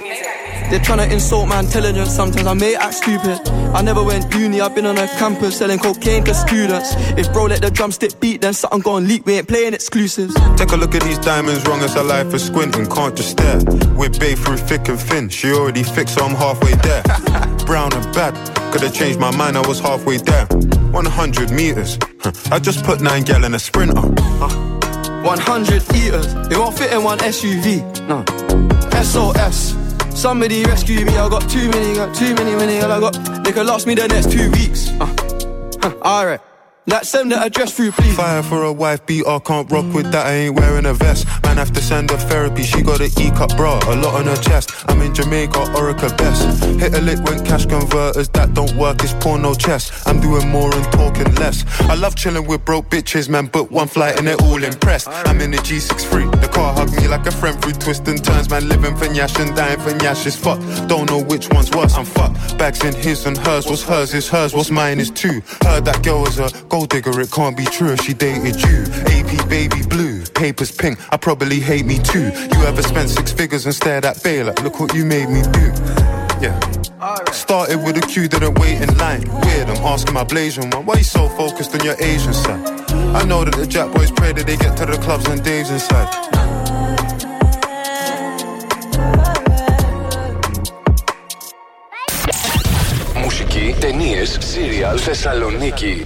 They're trying to insult my intelligence. Sometimes I may act stupid. I never went uni, I've been on a campus selling cocaine to students. If bro let the drumstick beat, then something gon' leak. We ain't playing exclusives. Take a look at these diamonds, wrong as a life is squinting, can't just stare. We're babe through thick and thin, she already fixed, so I'm halfway there. *laughs* Brown and bad, could have changed my mind, I was halfway there. 100 meters, *laughs* I just put nine gal in a sprinter. 100 eaters, it won't fit in one SUV. No. SOS. Somebody rescue me, I got too many, got too many, many, I got. They could last me the next two weeks. Uh. Huh, Alright. Like send the address through, please. Fire for a wife beater, can't rock with that, I ain't wearing a vest. Man, have to send her therapy, she got an E cup bra, a lot on her chest. I'm in Jamaica, Orica best. Hit a lick when cash converters, that don't work, it's porno chest. I'm doing more and talking less. I love chilling with broke bitches, man, but one flight and they're all impressed. I'm in the G63, the car hugged me like a friend through twists and turns, man, living for Nyash and dying for Nyash is fuck. Don't know which one's worse, I'm fucked. Bags in his and hers, what's hers is hers, what's mine is two. Heard that girl was a gold digger, it can't be true if she dated you. AP baby blue, papers pink, I probably hate me too. You ever spent six figures and stared at Baylor? Look what you made me do. Yeah. Started with a queue, didn't wait in line. Weird, I'm asking my Blasian one, why you so focused on your Asian side? I know that the Jack boys pray that they get to the clubs and Dave's inside. Μουσική, ταινίε, σύριαλ, Θεσσαλονίκη.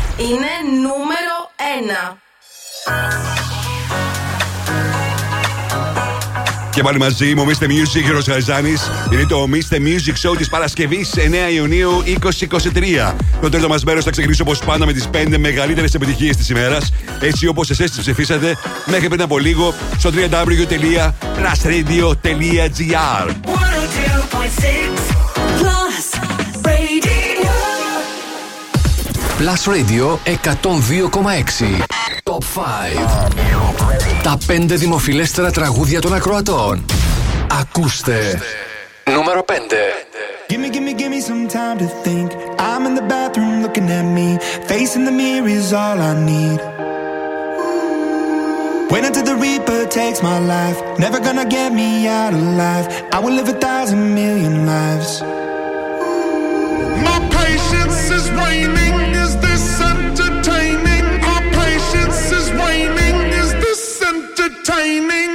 Είναι νούμερο 1. Και πάλι μαζί μου, Mr. Music, Γιώργος Χαριζάνης. Είναι το Mr. Music Show της Παρασκευής 9 Ιουνίου 2023. Το τρίτο μας μέρος θα ξεκινήσω όπως πάντα με τις 5 μεγαλύτερες επιτυχίες της ημέρας. Έτσι όπως εσείς τις ψηφίσατε μέχρι πριν από λίγο στο www.plusradio.gr Plus Radio 102,6. Top 5. Τα 5 δημοφιλέστερα τραγούδια των ακροατών. Ακούστε. Νούμερο 5. Give me, give me, give me some time to think. I'm in the bathroom looking at me. Facing the mirror is all I need. Wait until the Reaper takes my life. Never gonna get me out alive. I will live a thousand million lives. My patience is waning. Entertaining?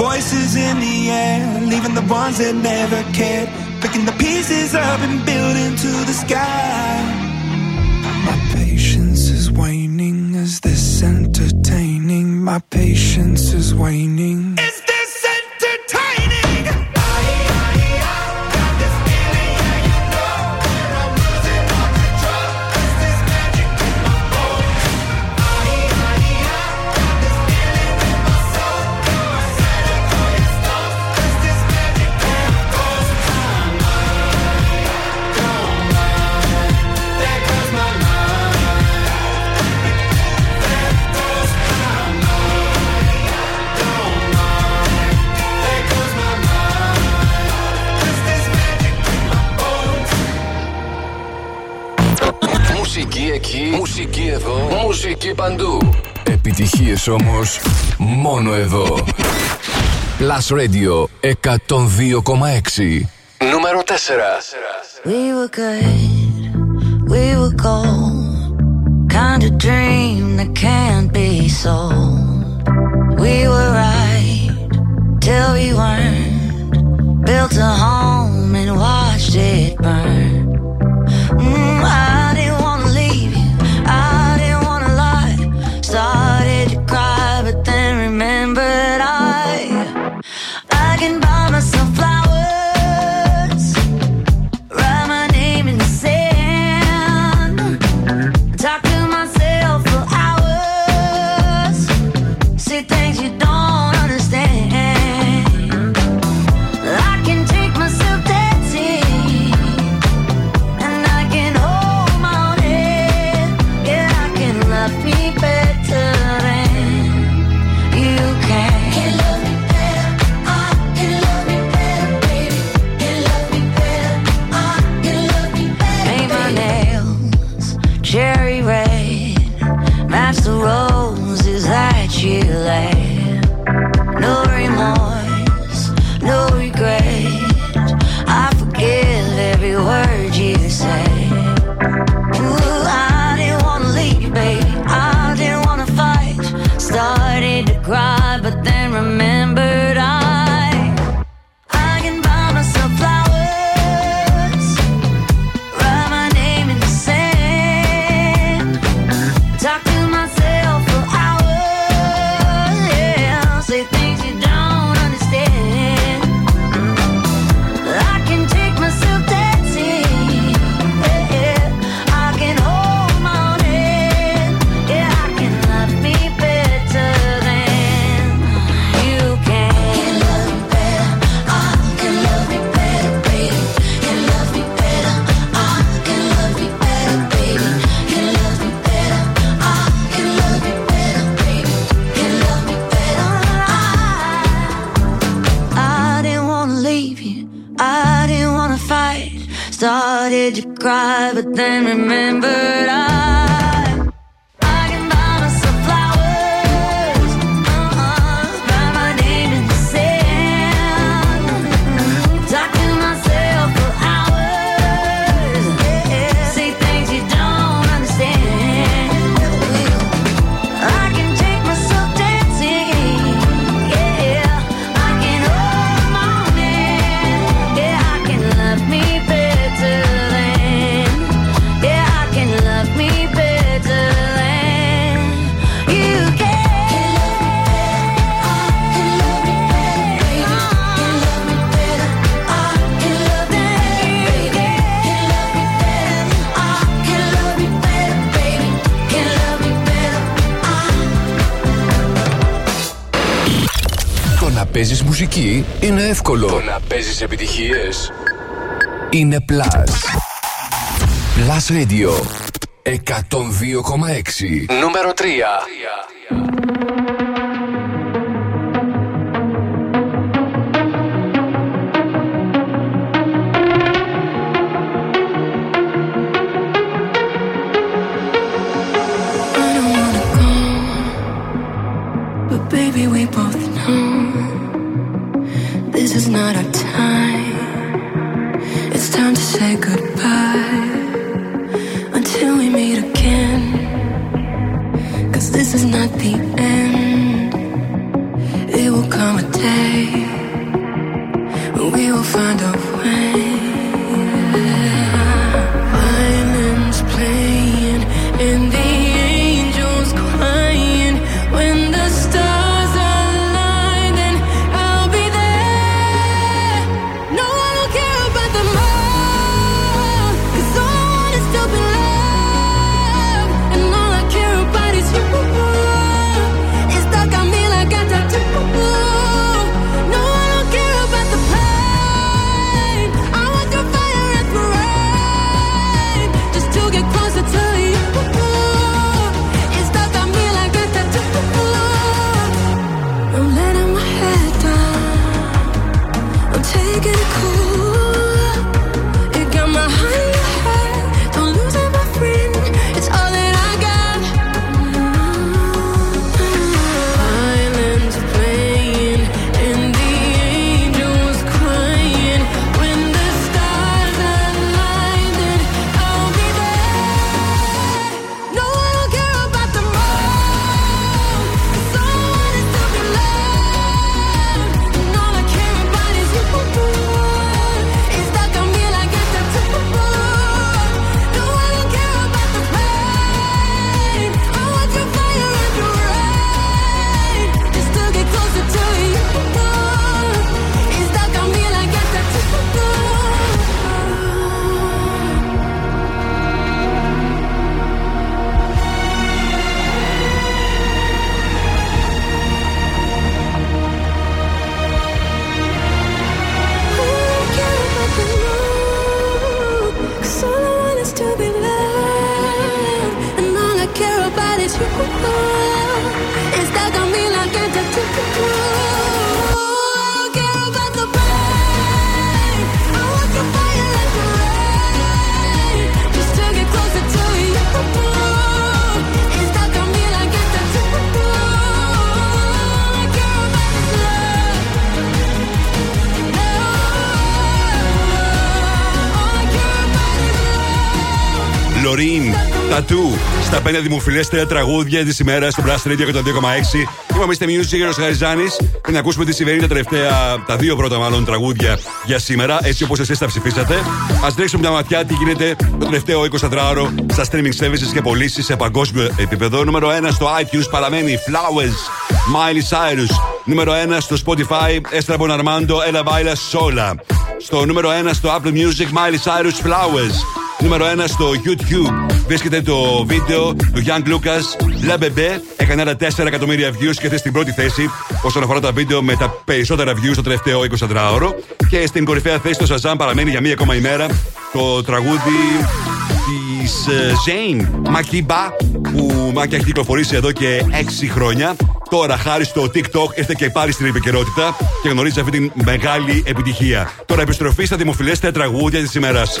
Voices in the air, leaving the ones that never cared, Επιτυχίες όμως μόνο εδώ. Plus Radio 102,6. Νούμερο 4. We were good, we were gold. Kind of dream that can't be sold. We were right till we weren't. Built a home and watched it burn. Mm, I μουσική είναι εύκολο. Το να παίζεις επιτυχίες είναι Plus. Plus Radio 102,6 Νούμερο 3 στα πέντε δημοφιλέστερα τραγούδια της ημέρας στο Blast Radio 102,6. Είμαι ο Mr. Music, Γιώργο Χαριζάνης. Και να ακούσουμε τι συμβαίνει τα τελευταία, τα δύο πρώτα μάλλον τραγούδια για σήμερα, έτσι όπως εσείς τα ψηφίσατε. Α ρίξουμε μια ματιά τι γίνεται το τελευταίο 24ωρο στα streaming services και πωλήσεις σε παγκόσμιο επίπεδο. Νούμερο 1 στο iTunes παραμένει Flowers, Miley Cyrus. Νούμερο 1 στο Spotify, Esther Bonarmando, Ella Baila Sola. Στο νούμερο 1 στο Apple Music, Miley Cyrus Flowers. Νούμερο 1 στο YouTube βρίσκεται το βίντεο του Young Lucas La Bebe. Έκανε άλλα 4 εκατομμύρια views και θε στην πρώτη θέση όσον αφορά τα βίντεο με τα περισσότερα views το τελευταίο 24ωρο. Και στην κορυφαία θέση το Shazam παραμένει για μία ακόμα ημέρα το τραγούδι της Jane Makiba που Μάκια έχει κυκλοφορήσει εδώ και 6 χρόνια Τώρα, χάρη στο TikTok, ήρθε και πάλι στην επικαιρότητα και γνωρίζει αυτή την μεγάλη επιτυχία. Τώρα, επιστροφή στα δημοφιλέστερα τραγούδια της ημέρας.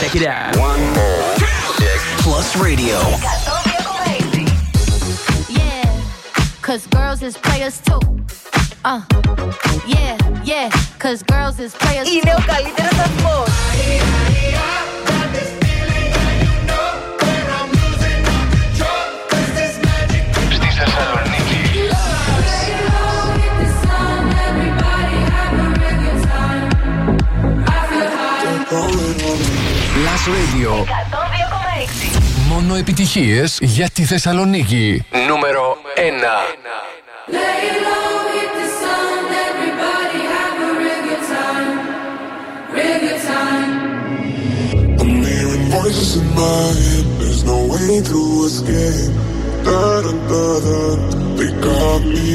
Check it out. One, Plus Radio. Yeah, cause girls is players too. Uh, yeah, yeah, cause girls is players Είναι ο καλύτερος σταθμός. Στη Θεσσαλονίκη. Plus Radio. Μόνο επιτυχίες για τη Θεσσαλονίκη. Νούμερο 1. I'm hearing voices in my head. There's no way to escape. Da da da da. They got me.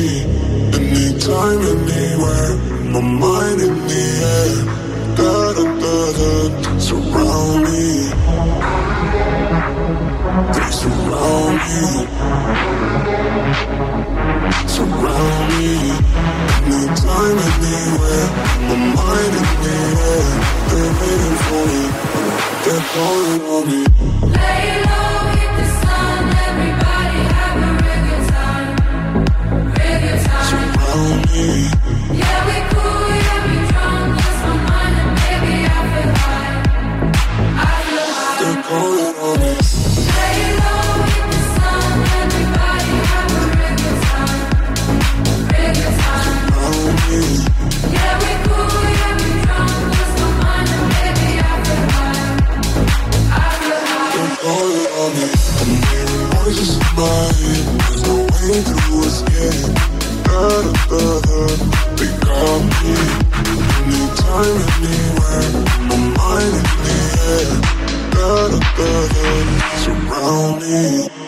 Anytime, anywhere. My mind in the air. Da da da da. Surround me. They surround me. Surround me. Anytime, anywhere. My mind in the air. They're waiting for me. They're calling on me. Surround all around me in my head There's no way escape They got me My mind in the air Surround me.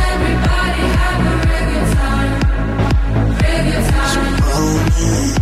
Everybody have a good time, good time. Surround me,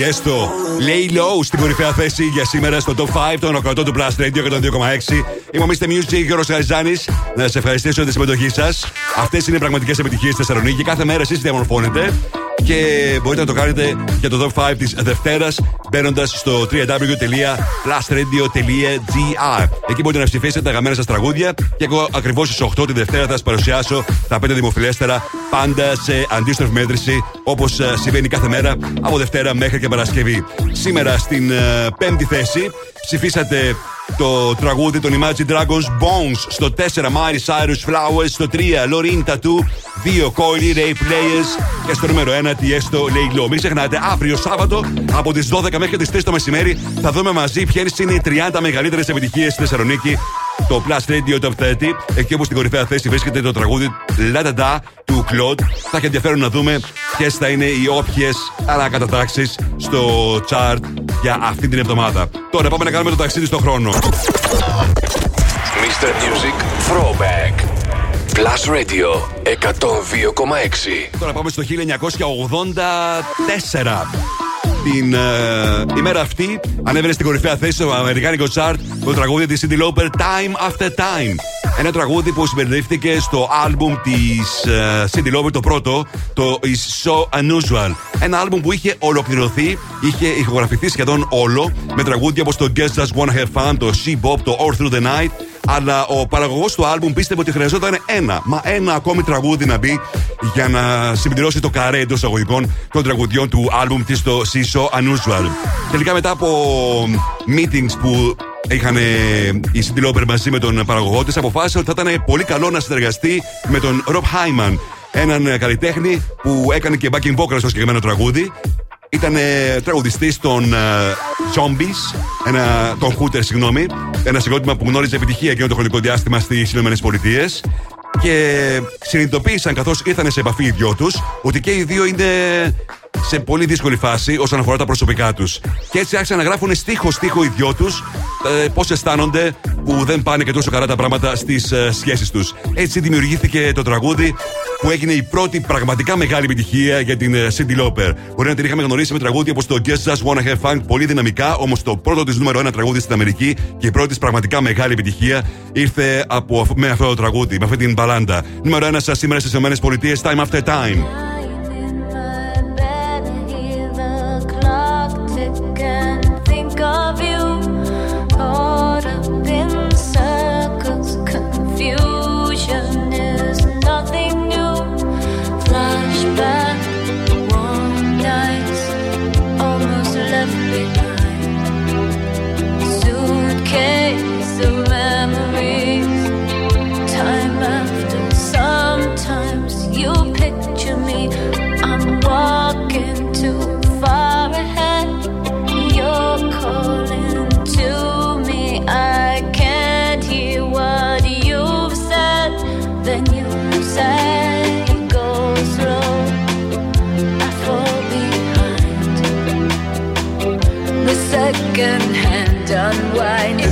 I feel high. Τι έστω, Lay Low στην κορυφαία θέση για σήμερα στο Top 5 των οκρατών του Plus Radio 102,6. Είμαι ο Mr. Music Γιώργος Χαριζάνη. Να σα ευχαριστήσω για τη συμμετοχή σας. Αυτές είναι οι πραγματικές επιτυχίες στη Θεσσαλονίκη. Κάθε μέρα εσείς διαμορφώνετε και μπορείτε να το κάνετε για το Top 5 της Δευτέρας μπαίνοντας στο www.plusradio.gr. Εκεί μπορείτε να ψηφίσετε τα αγαπημένα σας τραγούδια και εγώ ακριβώς στις 8 τη Δευτέρα θα σας παρουσιάσω τα 5 δημοφιλέστερα πάντα σε αντίστροφη μέτρηση όπως συμβαίνει κάθε μέρα από Δευτέρα μέχρι και Παρασκευή. Σήμερα στην ε, πέμπτη θέση ψηφίσατε το τραγούδι των Imagine Dragons Bones στο 4 Miley Cyrus Flowers στο 3 Loreen Tattoo 2 Coily Ray Players και στο νούμερο 1 τι έστω Lay Low. Μην ξεχνάτε, αύριο Σάββατο από τις 12 μέχρι τις 3 το μεσημέρι θα δούμε μαζί ποιες είναι οι 30 μεγαλύτερες επιτυχίες στη Θεσσαλονίκη. Το Plus Radio Top 30, εκεί όπου στην κορυφαία θέση βρίσκεται το τραγούδι La Da Da του Claude. Θα έχει ενδιαφέρον να δούμε ποιες θα είναι οι όποιες ανακατατάξεις στο chart για αυτή την εβδομάδα. Τώρα πάμε να κάνουμε το ταξίδι στον χρόνο. Mr. Music Throwback. Plus Radio 102,6. Τώρα πάμε στο 1984. Την ε, ημέρα αυτή ανέβαινε στην κορυφαία θέση στο Αμερικάνικο chart το τραγούδι της Cindy Lauper Time After Time. Ένα τραγούδι που συμπεριλήφθηκε στο άλμπουμ της ε, Cindy Lauper το πρώτο, το Is So Unusual. Ένα άλμπουμ που είχε ολοκληρωθεί, είχε ηχογραφηθεί σχεδόν όλο με τραγούδια όπως το Guess Just Wanna Have Fun, το She Bop, το All Through the Night αλλά ο παραγωγός του άλμπουμ πίστευε ότι χρειαζόταν ένα, μα ένα ακόμη τραγούδι να μπει για να συμπληρώσει το καρέ εντός αγωγικών των τραγουδιών του άλμπουμ της στο Siso Unusual. Τελικά μετά από meetings που είχαν ε, η Cindy Lauper μαζί με τον παραγωγό της, αποφάσισε ότι θα ήταν πολύ καλό να συνεργαστεί με τον Rob Hyman, έναν ε, καλλιτέχνη που έκανε και backing vocal στο συγκεκριμένο τραγούδι. Ήταν ε, τραγουδιστής των ε, Zombies, ένα, των Hooters, συγγνώμη. Ένα συγκρότημα που γνώριζε επιτυχία εκείνο το χρονικό διάστημα στις ΗΠΑ. Και συνειδητοποίησαν καθώς ήρθαν σε επαφή οι δυο τους ότι και οι δύο είναι σε πολύ δύσκολη φάση όσον αφορά τα προσωπικά τους. Και έτσι άρχισαν να γράφουν στίχο-στίχο οι δυο τους ε, πώς αισθάνονται που δεν πάνε και τόσο καλά τα πράγματα στις ε, σχέσεις τους. Έτσι δημιουργήθηκε το τραγούδι που έγινε η πρώτη πραγματικά μεγάλη επιτυχία για την ε, Cindy Lauper. Μπορεί να την είχαμε γνωρίσει με τραγούδια όπως το Guess Just Wanna Have Fun πολύ δυναμικά, όμως το πρώτο της νούμερο ένα τραγούδι στην Αμερική και η πρώτη της πραγματικά μεγάλη επιτυχία ήρθε από, με αυτό το τραγούδι, με αυτή την μπαλάντα. Νούμερο ένα σας σήμερα στις ΗΠΑ, Time After Time. Unwind.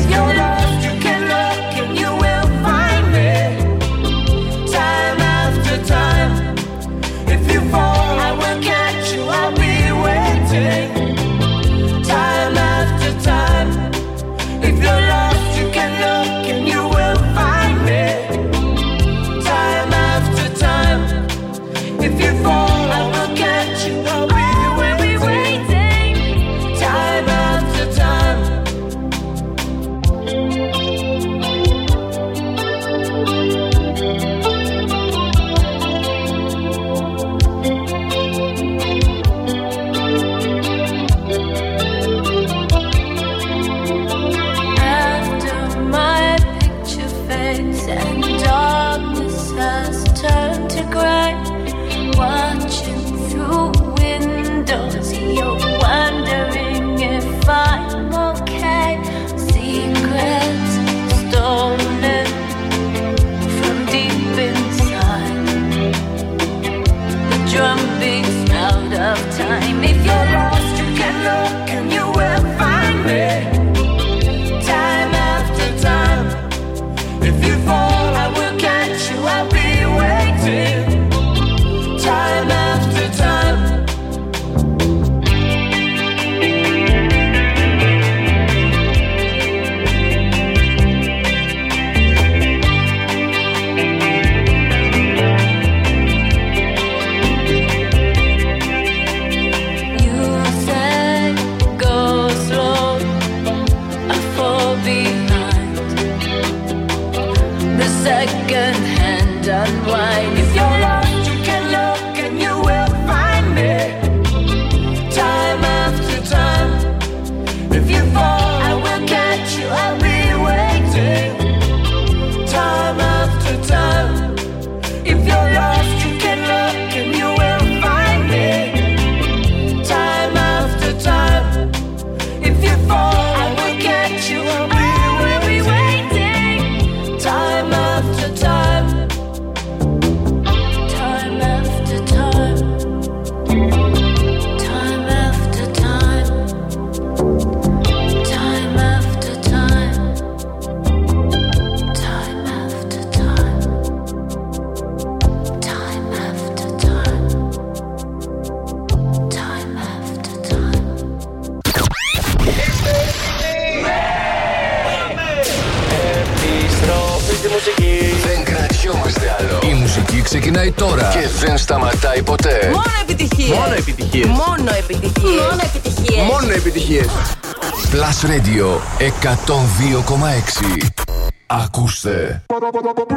bop bop bop bop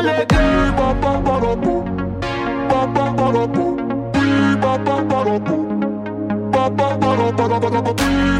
Ba ba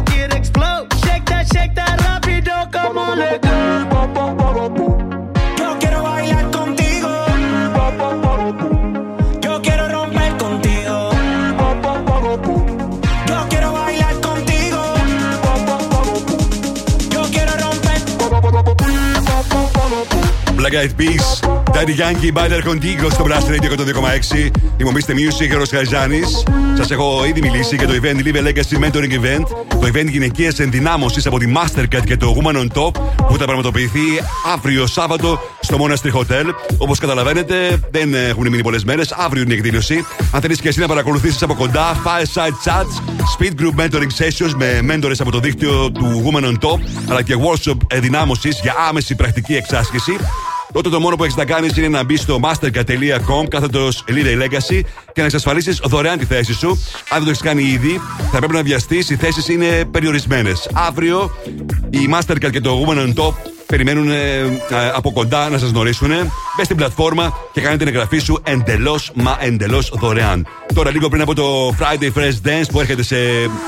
Black Eyed Peas, Daddy Yankee, Bader Contigo στο Blast Radio 102,6. Είμαι ο Mr. Music και ο Ροσχαριζάνη. Σας έχω ήδη μιλήσει για το event Live a Legacy Mentoring Event. Το event γυναικείας ενδυνάμωσης από τη Mastercard και το Woman on Top που θα πραγματοποιηθεί αύριο Σάββατο στο Monastery Hotel. Όπως καταλαβαίνετε, δεν έχουν μείνει πολλές μέρες. Αύριο είναι η εκδήλωση. Αν θέλεις και εσύ να παρακολουθήσεις από κοντά, Fireside Chats, Speed Group Mentoring Sessions με μέντορες από το δίκτυο του Woman on Top, αλλά και workshop ενδυνάμωσης για άμεση πρακτική εξάσκηση. Τότε το μόνο που έχεις να κάνεις είναι να μπεις στο mastercard.com κάθετος Elite Legacy και να εξασφαλίσεις δωρεάν τη θέση σου. Αν δεν το έχεις κάνει ήδη, θα πρέπει να βιαστείς. Οι θέσεις είναι περιορισμένες. Αύριο η Mastercard και το Woman on Top περιμένουν ε, ε, από κοντά να σας γνωρίσουν. Μπες στην πλατφόρμα και κάνε την εγγραφή σου εντελώς μα εντελώς δωρεάν. Τώρα, λίγο πριν από το Friday Fresh Dance που έρχεται σε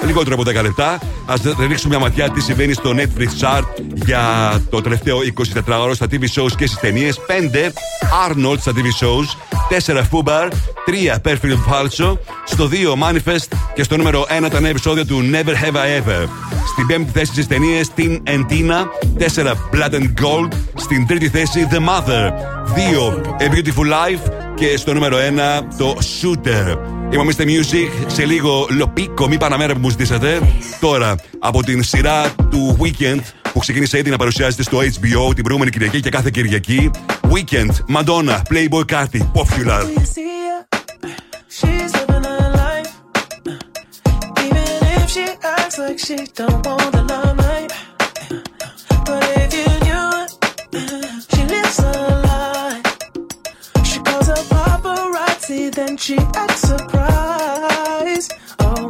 λιγότερο από 10 λεπτά, ας ρίξουμε μια ματιά τι συμβαίνει στο Netflix Chart για το τελευταίο 24ωρο στα TV shows και στις ταινίες. 5 Arnold στα TV shows, 4 Fubar, 3 Perfect Falso, στο 2 Manifest και στο νούμερο 1 τα νέα επεισόδια του Never Have I Ever. Στην πέμπτη θέση στις ταινίες Tin and Tina, 4 Blood and Gold, στην τρίτη θέση The Mother, 2 A Beautiful Life και στο νούμερο 1 το Shooter. Είμαι ο Mr. Music, σε λίγο Λοπίκο, μη Παναμέρα που μου ζητήσατε. Τώρα, από την σειρά του Weekend που ξεκίνησε ήδη να παρουσιάζεται στο HBO την προηγούμενη Κυριακή και κάθε Κυριακή. Weekend, Madonna, Playboy Carti, Popular. You see her? She's living her life. Even if she acts like she don't want the limelight. She lives a lie. She calls a paparazzi, then she acts surprised. Oh,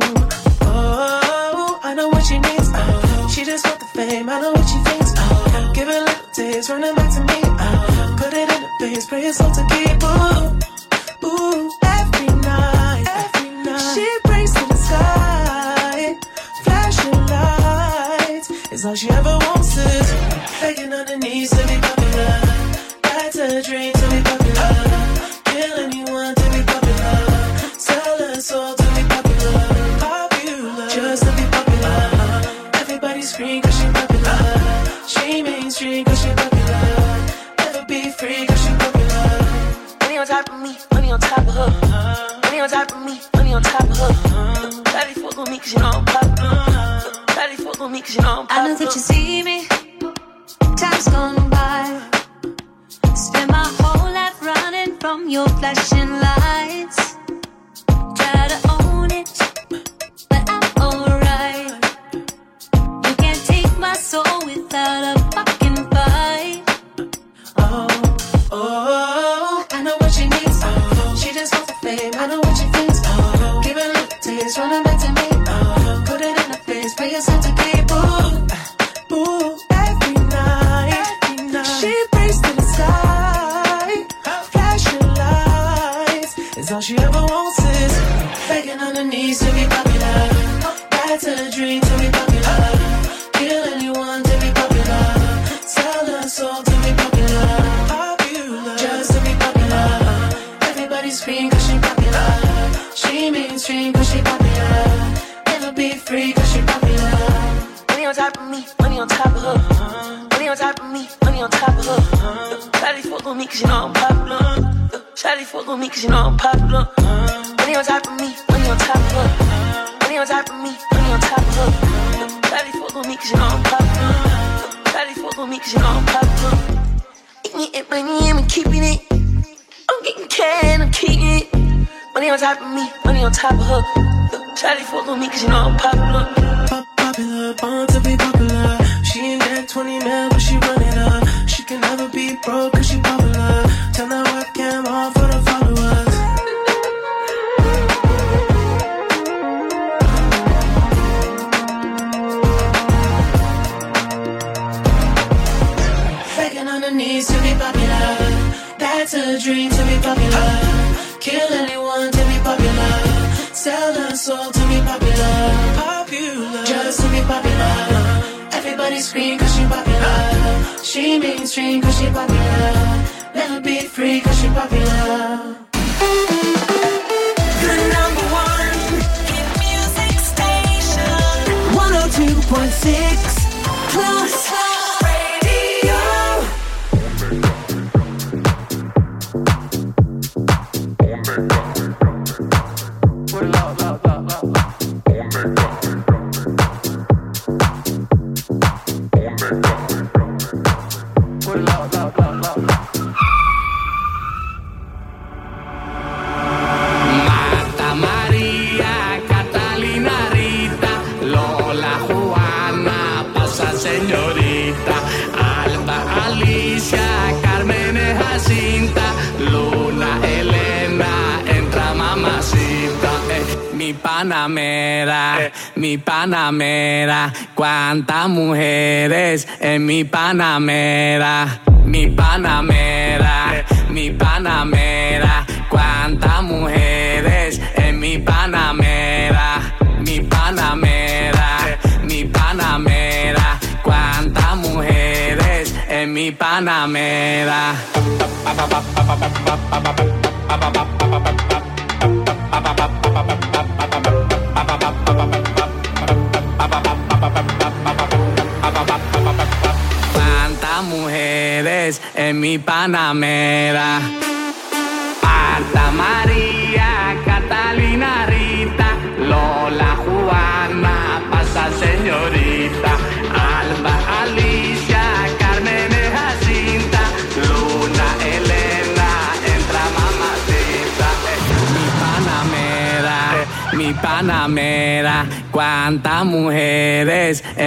oh, I know what she needs. Oh, she just want the fame. I know what she thinks. Oh, give it little days, running back to me. Oh, put it in the face, pray it's all to keep. Ooh, ooh, It's all she ever wants is begging on her knees to be popular. That's a dream to be popular. Kill anyone to be popular. Sell her soul to be popular. Popular, just to be popular. Everybody scream cause she popular. She mainstream cause she popular. Never be free cause she popular. Money on top of me, money on top of her. Money on top of me, money on top of her. Daddy fuck with me cause you know I'm popular. With me cause you know I'm I know that you see me. Time's gone by. Spend my whole life running from your flashing lights. Try to own it, but I'm alright. You can't take my soul without a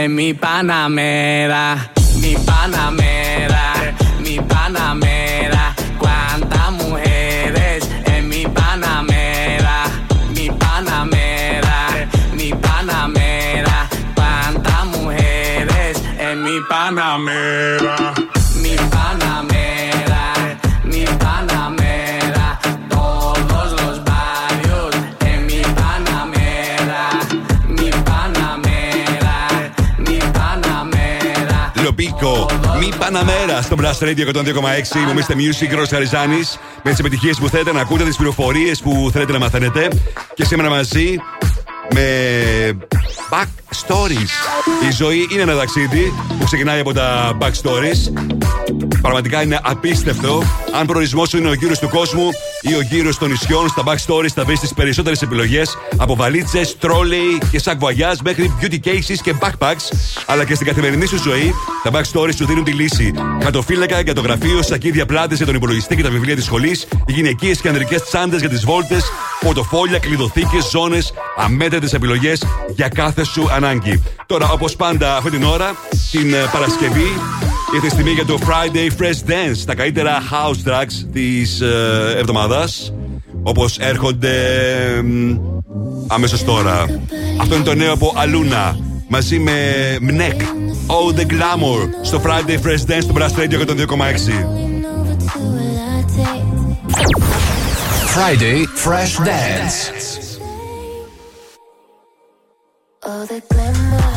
mi panamera, μη Παναμέρα στο Blast Radio 102,6. Είμαι Mr. Music, Ρο Χαριζάνη. Με τις επιτυχίες που θέλετε να ακούτε, τις πληροφορίες που θέλετε να μαθαίνετε. Και σήμερα μαζί με Back Stories. Η ζωή είναι ένα ταξίδι που ξεκινάει από τα Back Stories. Πραγματικά είναι απίστευτο. Αν προορισμός σου είναι ο γύρος του κόσμου ή ο γύρος των νησιών, στα Back Stories θα βρεις τις περισσότερες επιλογές από βαλίτσες, τρόλεϊ και σακ voyage μέχρι beauty cases και backpacks. Αλλά και στην καθημερινή σου ζωή, τα Back Stories σου δίνουν τη λύση. Χαρτοφύλακα για το γραφείο, σακίδια πλάτες για τον υπολογιστή και τα βιβλία της σχολής, γυναικείες και ανδρικές τσάντες για τις βόλτες, πορτοφόλια, κλειδοθήκε, ζώνες, αμέτρητες επιλογές για κάθε σου ανάγκη. Τώρα, όπως πάντα, αυτή την ώρα, την ε, Παρασκευή, ήρθε η στιγμή για το Friday Fresh Dance, τα καλύτερα house tracks της ε, εβδομάδας. Όπως έρχονται αμέσως τώρα. Αυτό είναι το νέο από Αλούνα. Μαζί με Μνεκ. All the Glamour στο Friday Fresh Dance του Brass Radio 102,6. Friday Fresh Dance. All the glamour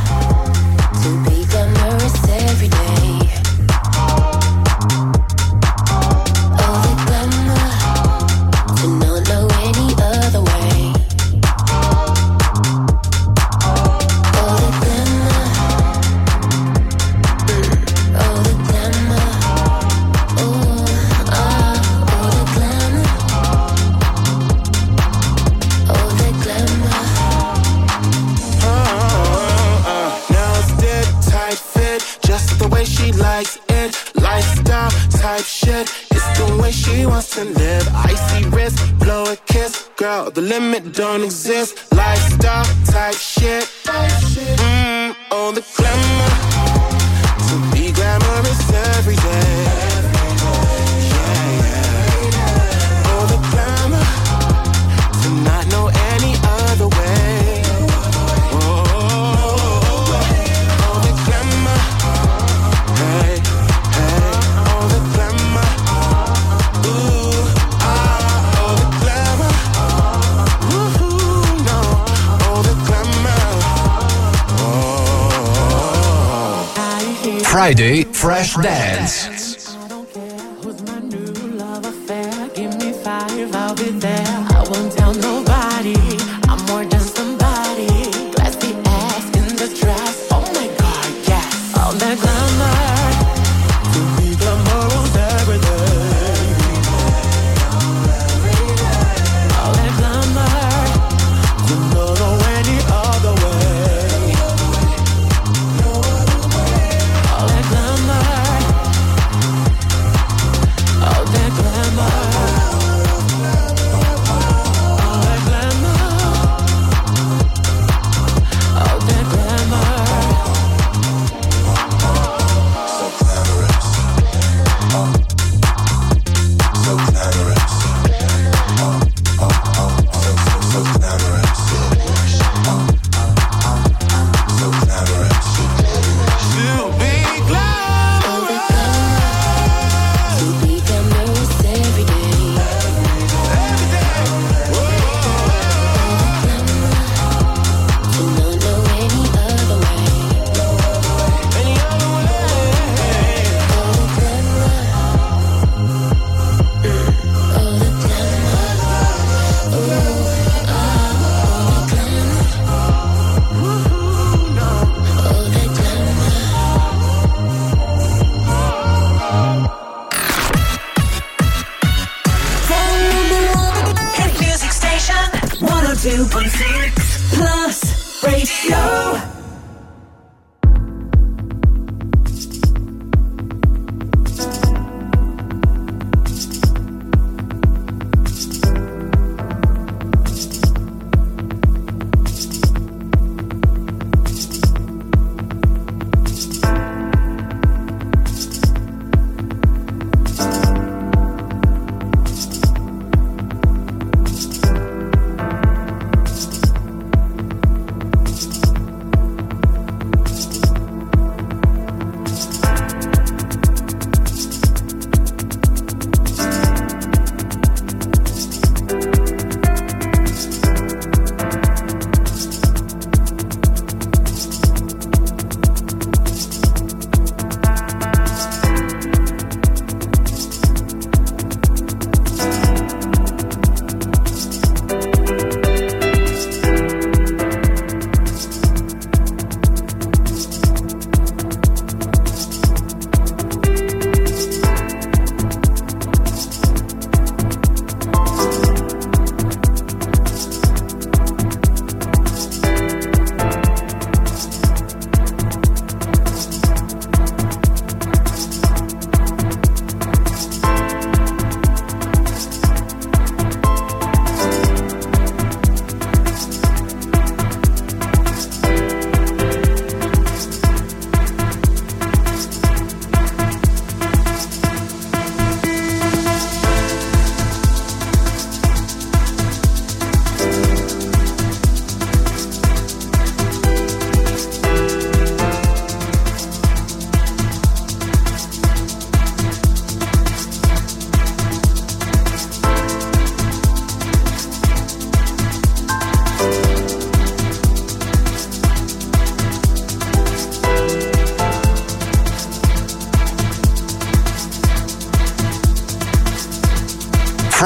type shit, it's the way she wants to live. Icy wrist, blow a kiss, girl. The limit don't exist. Lifestyle type shit, mm, all the glamour Friday Fresh Dance. Give me five, I'll be there. I won't tell no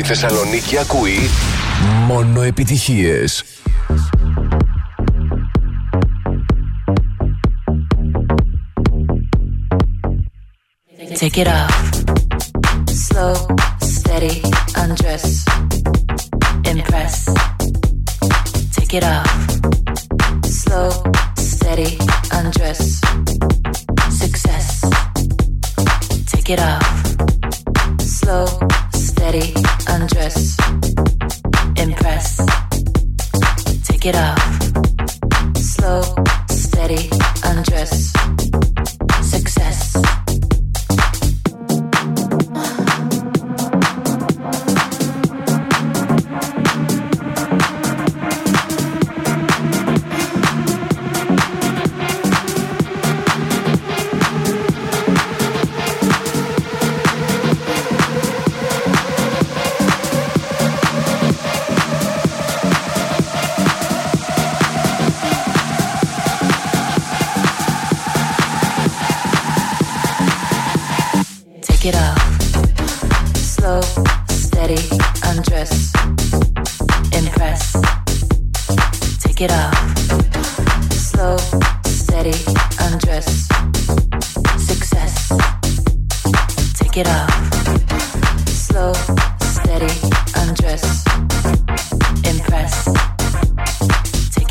Η Θεσσαλονίκη ακούει μόνο επιτυχίες. Take it off.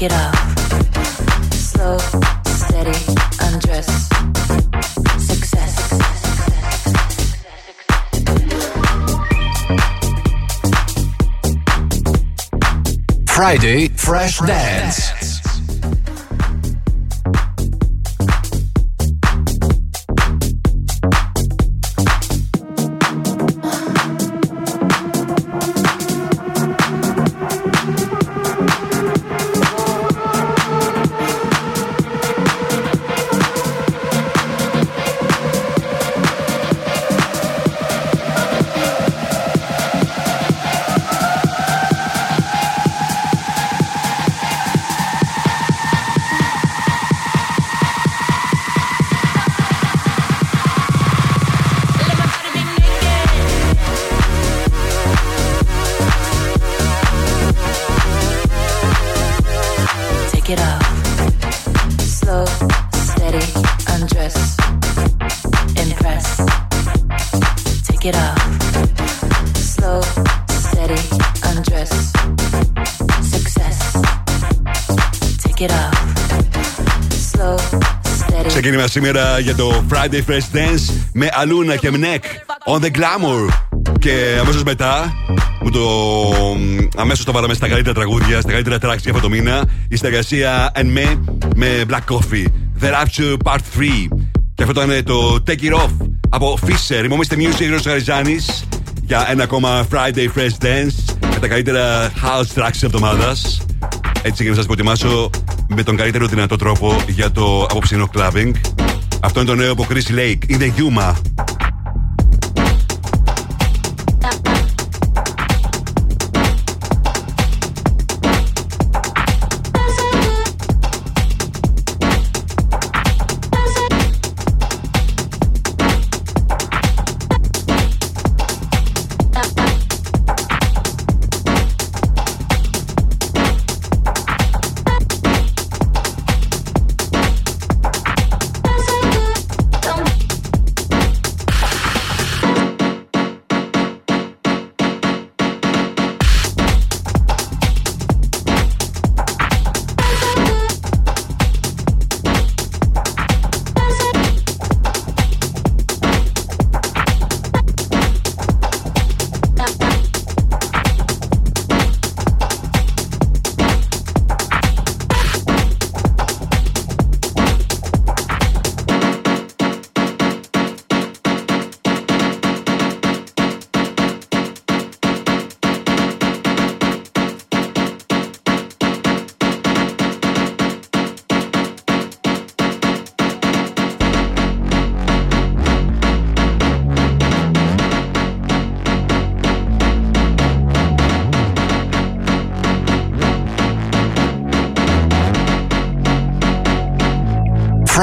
It off. Slow, steady, undress. Friday Fresh Dance. Take Ξεκίνημα σήμερα για το Friday Fresh Dance με Αλούνα και Μνεκ on the Glamour. Και αμέσως μετά, μου το. αμέσως το βάλαμε στα καλύτερα τραγούδια, στα καλύτερα tracks για αυτό το μήνα. Η συνεργασία εν με με Black Coffee. The Rapture Part 3. Και αυτό ήταν το Take It Off από Fisher. Είμαστε Music Heroes Χαριζάνης για ένα ακόμα Friday Fresh Dance με τα καλύτερα house tracks της εβδομάδας. Έτσι και να σας προετοιμάσω με τον καλύτερο δυνατό τρόπο για το απόψινό clubbing. Αυτό είναι το νέο από Chris Lake. Είναι Yuma.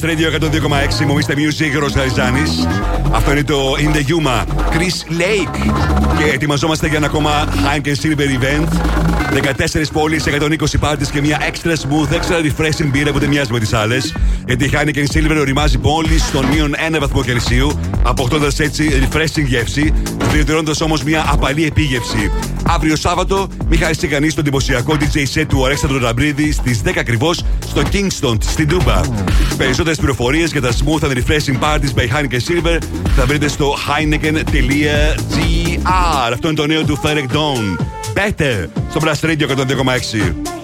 Στο Blast Radio 102,6. Μου είστε music, Ρος Γαριζάνης. Αυτό είναι το In the Yuma. Chris Lake. Και ετοιμαζόμαστε για ένα ακόμα Heineken Silver Event. 14 πόλεις, 120 πάρτι και μια extra smooth, extra refreshing μπύρα που δεν μοιάζει με τις άλλες. Γιατί η Heineken Silver οριμάζει πόλει στον μείον 1 βαθμό Κελσίου, αποκτώντας έτσι refreshing γεύση, διατηρώντα όμως μια απαλή επίγευση. Αύριο Σάββατο, μη χάσει κανείς το εντυπωσιακό DJ set του Αλέξανδρου Ραμπρίδη στις 10 ακριβώς στο Kingston στην Τούμπα. Περισσότερες πληροφορίες για τα smooth and refreshing parties by Heineken Silver θα βρείτε στο heineken.gr. Αυτό είναι το νέο του Ferek Dawn. Better στο Blast Radio 102,6.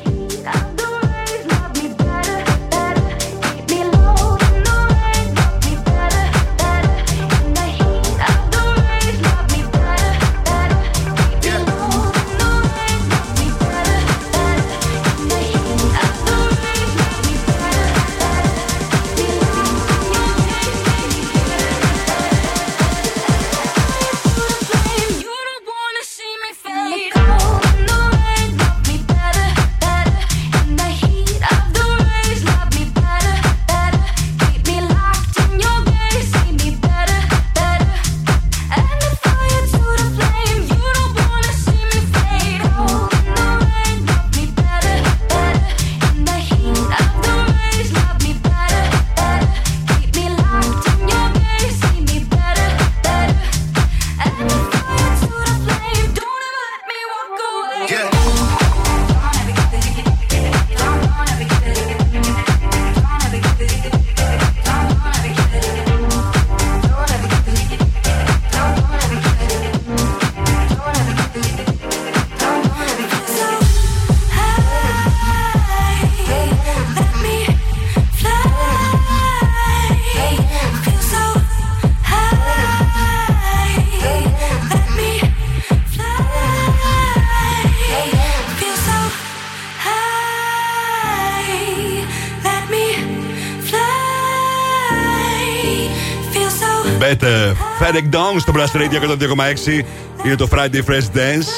Better. Fedek Dong στο Blast Radio 102,6. Είναι το Friday Fresh Dance.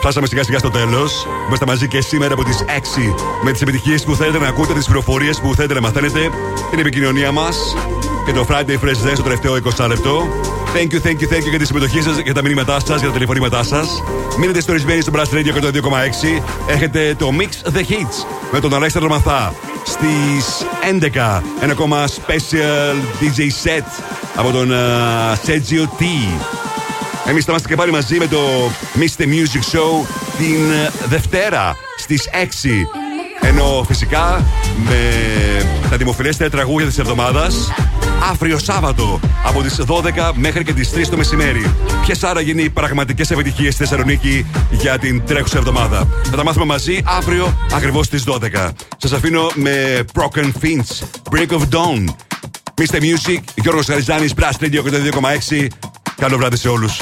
Φτάσαμε σιγά σιγά στο τέλος. Είμαστε μαζί και σήμερα από τις 6 με τις επιτυχίες που θέλετε να ακούτε, τις πληροφορίες που θέλετε να μαθαίνετε, την επικοινωνία μας και το Friday Fresh Dance στο τελευταίο 20 λεπτό. Thank you, thank you, thank you για τη συμμετοχή σας, για τα μηνύματά σας, για τα τηλεφωνήματά σας. Μείνετε στορισμένοι στο Blast Radio 102,6. Έχετε το Mix the Hits με τον Αλέξανδρο Μαθά στις 11. Ένα ακόμα special DJ set από τον uh, Sergio T. Εμείς θα είμαστε και πάλι μαζί με το Mr. Music Show την ε, Δευτέρα στις 6. Ενώ φυσικά με τα δημοφιλέστερα τραγούδια της εβδομάδας αύριο Σάββατο από τις 12 μέχρι και τις 3 το μεσημέρι. Ποιες άρα είναι οι πραγματικές επιτυχίες στη Θεσσαλονίκη για την τρέχουσα εβδομάδα. Θα τα μάθουμε μαζί αύριο ακριβώς στις 12. Σας αφήνω με Broken Fins, Break of Dawn. Mr. Music, Γιώργος Χαριζάνης, Blast Radio 102,6. Καλό βράδυ σε όλους.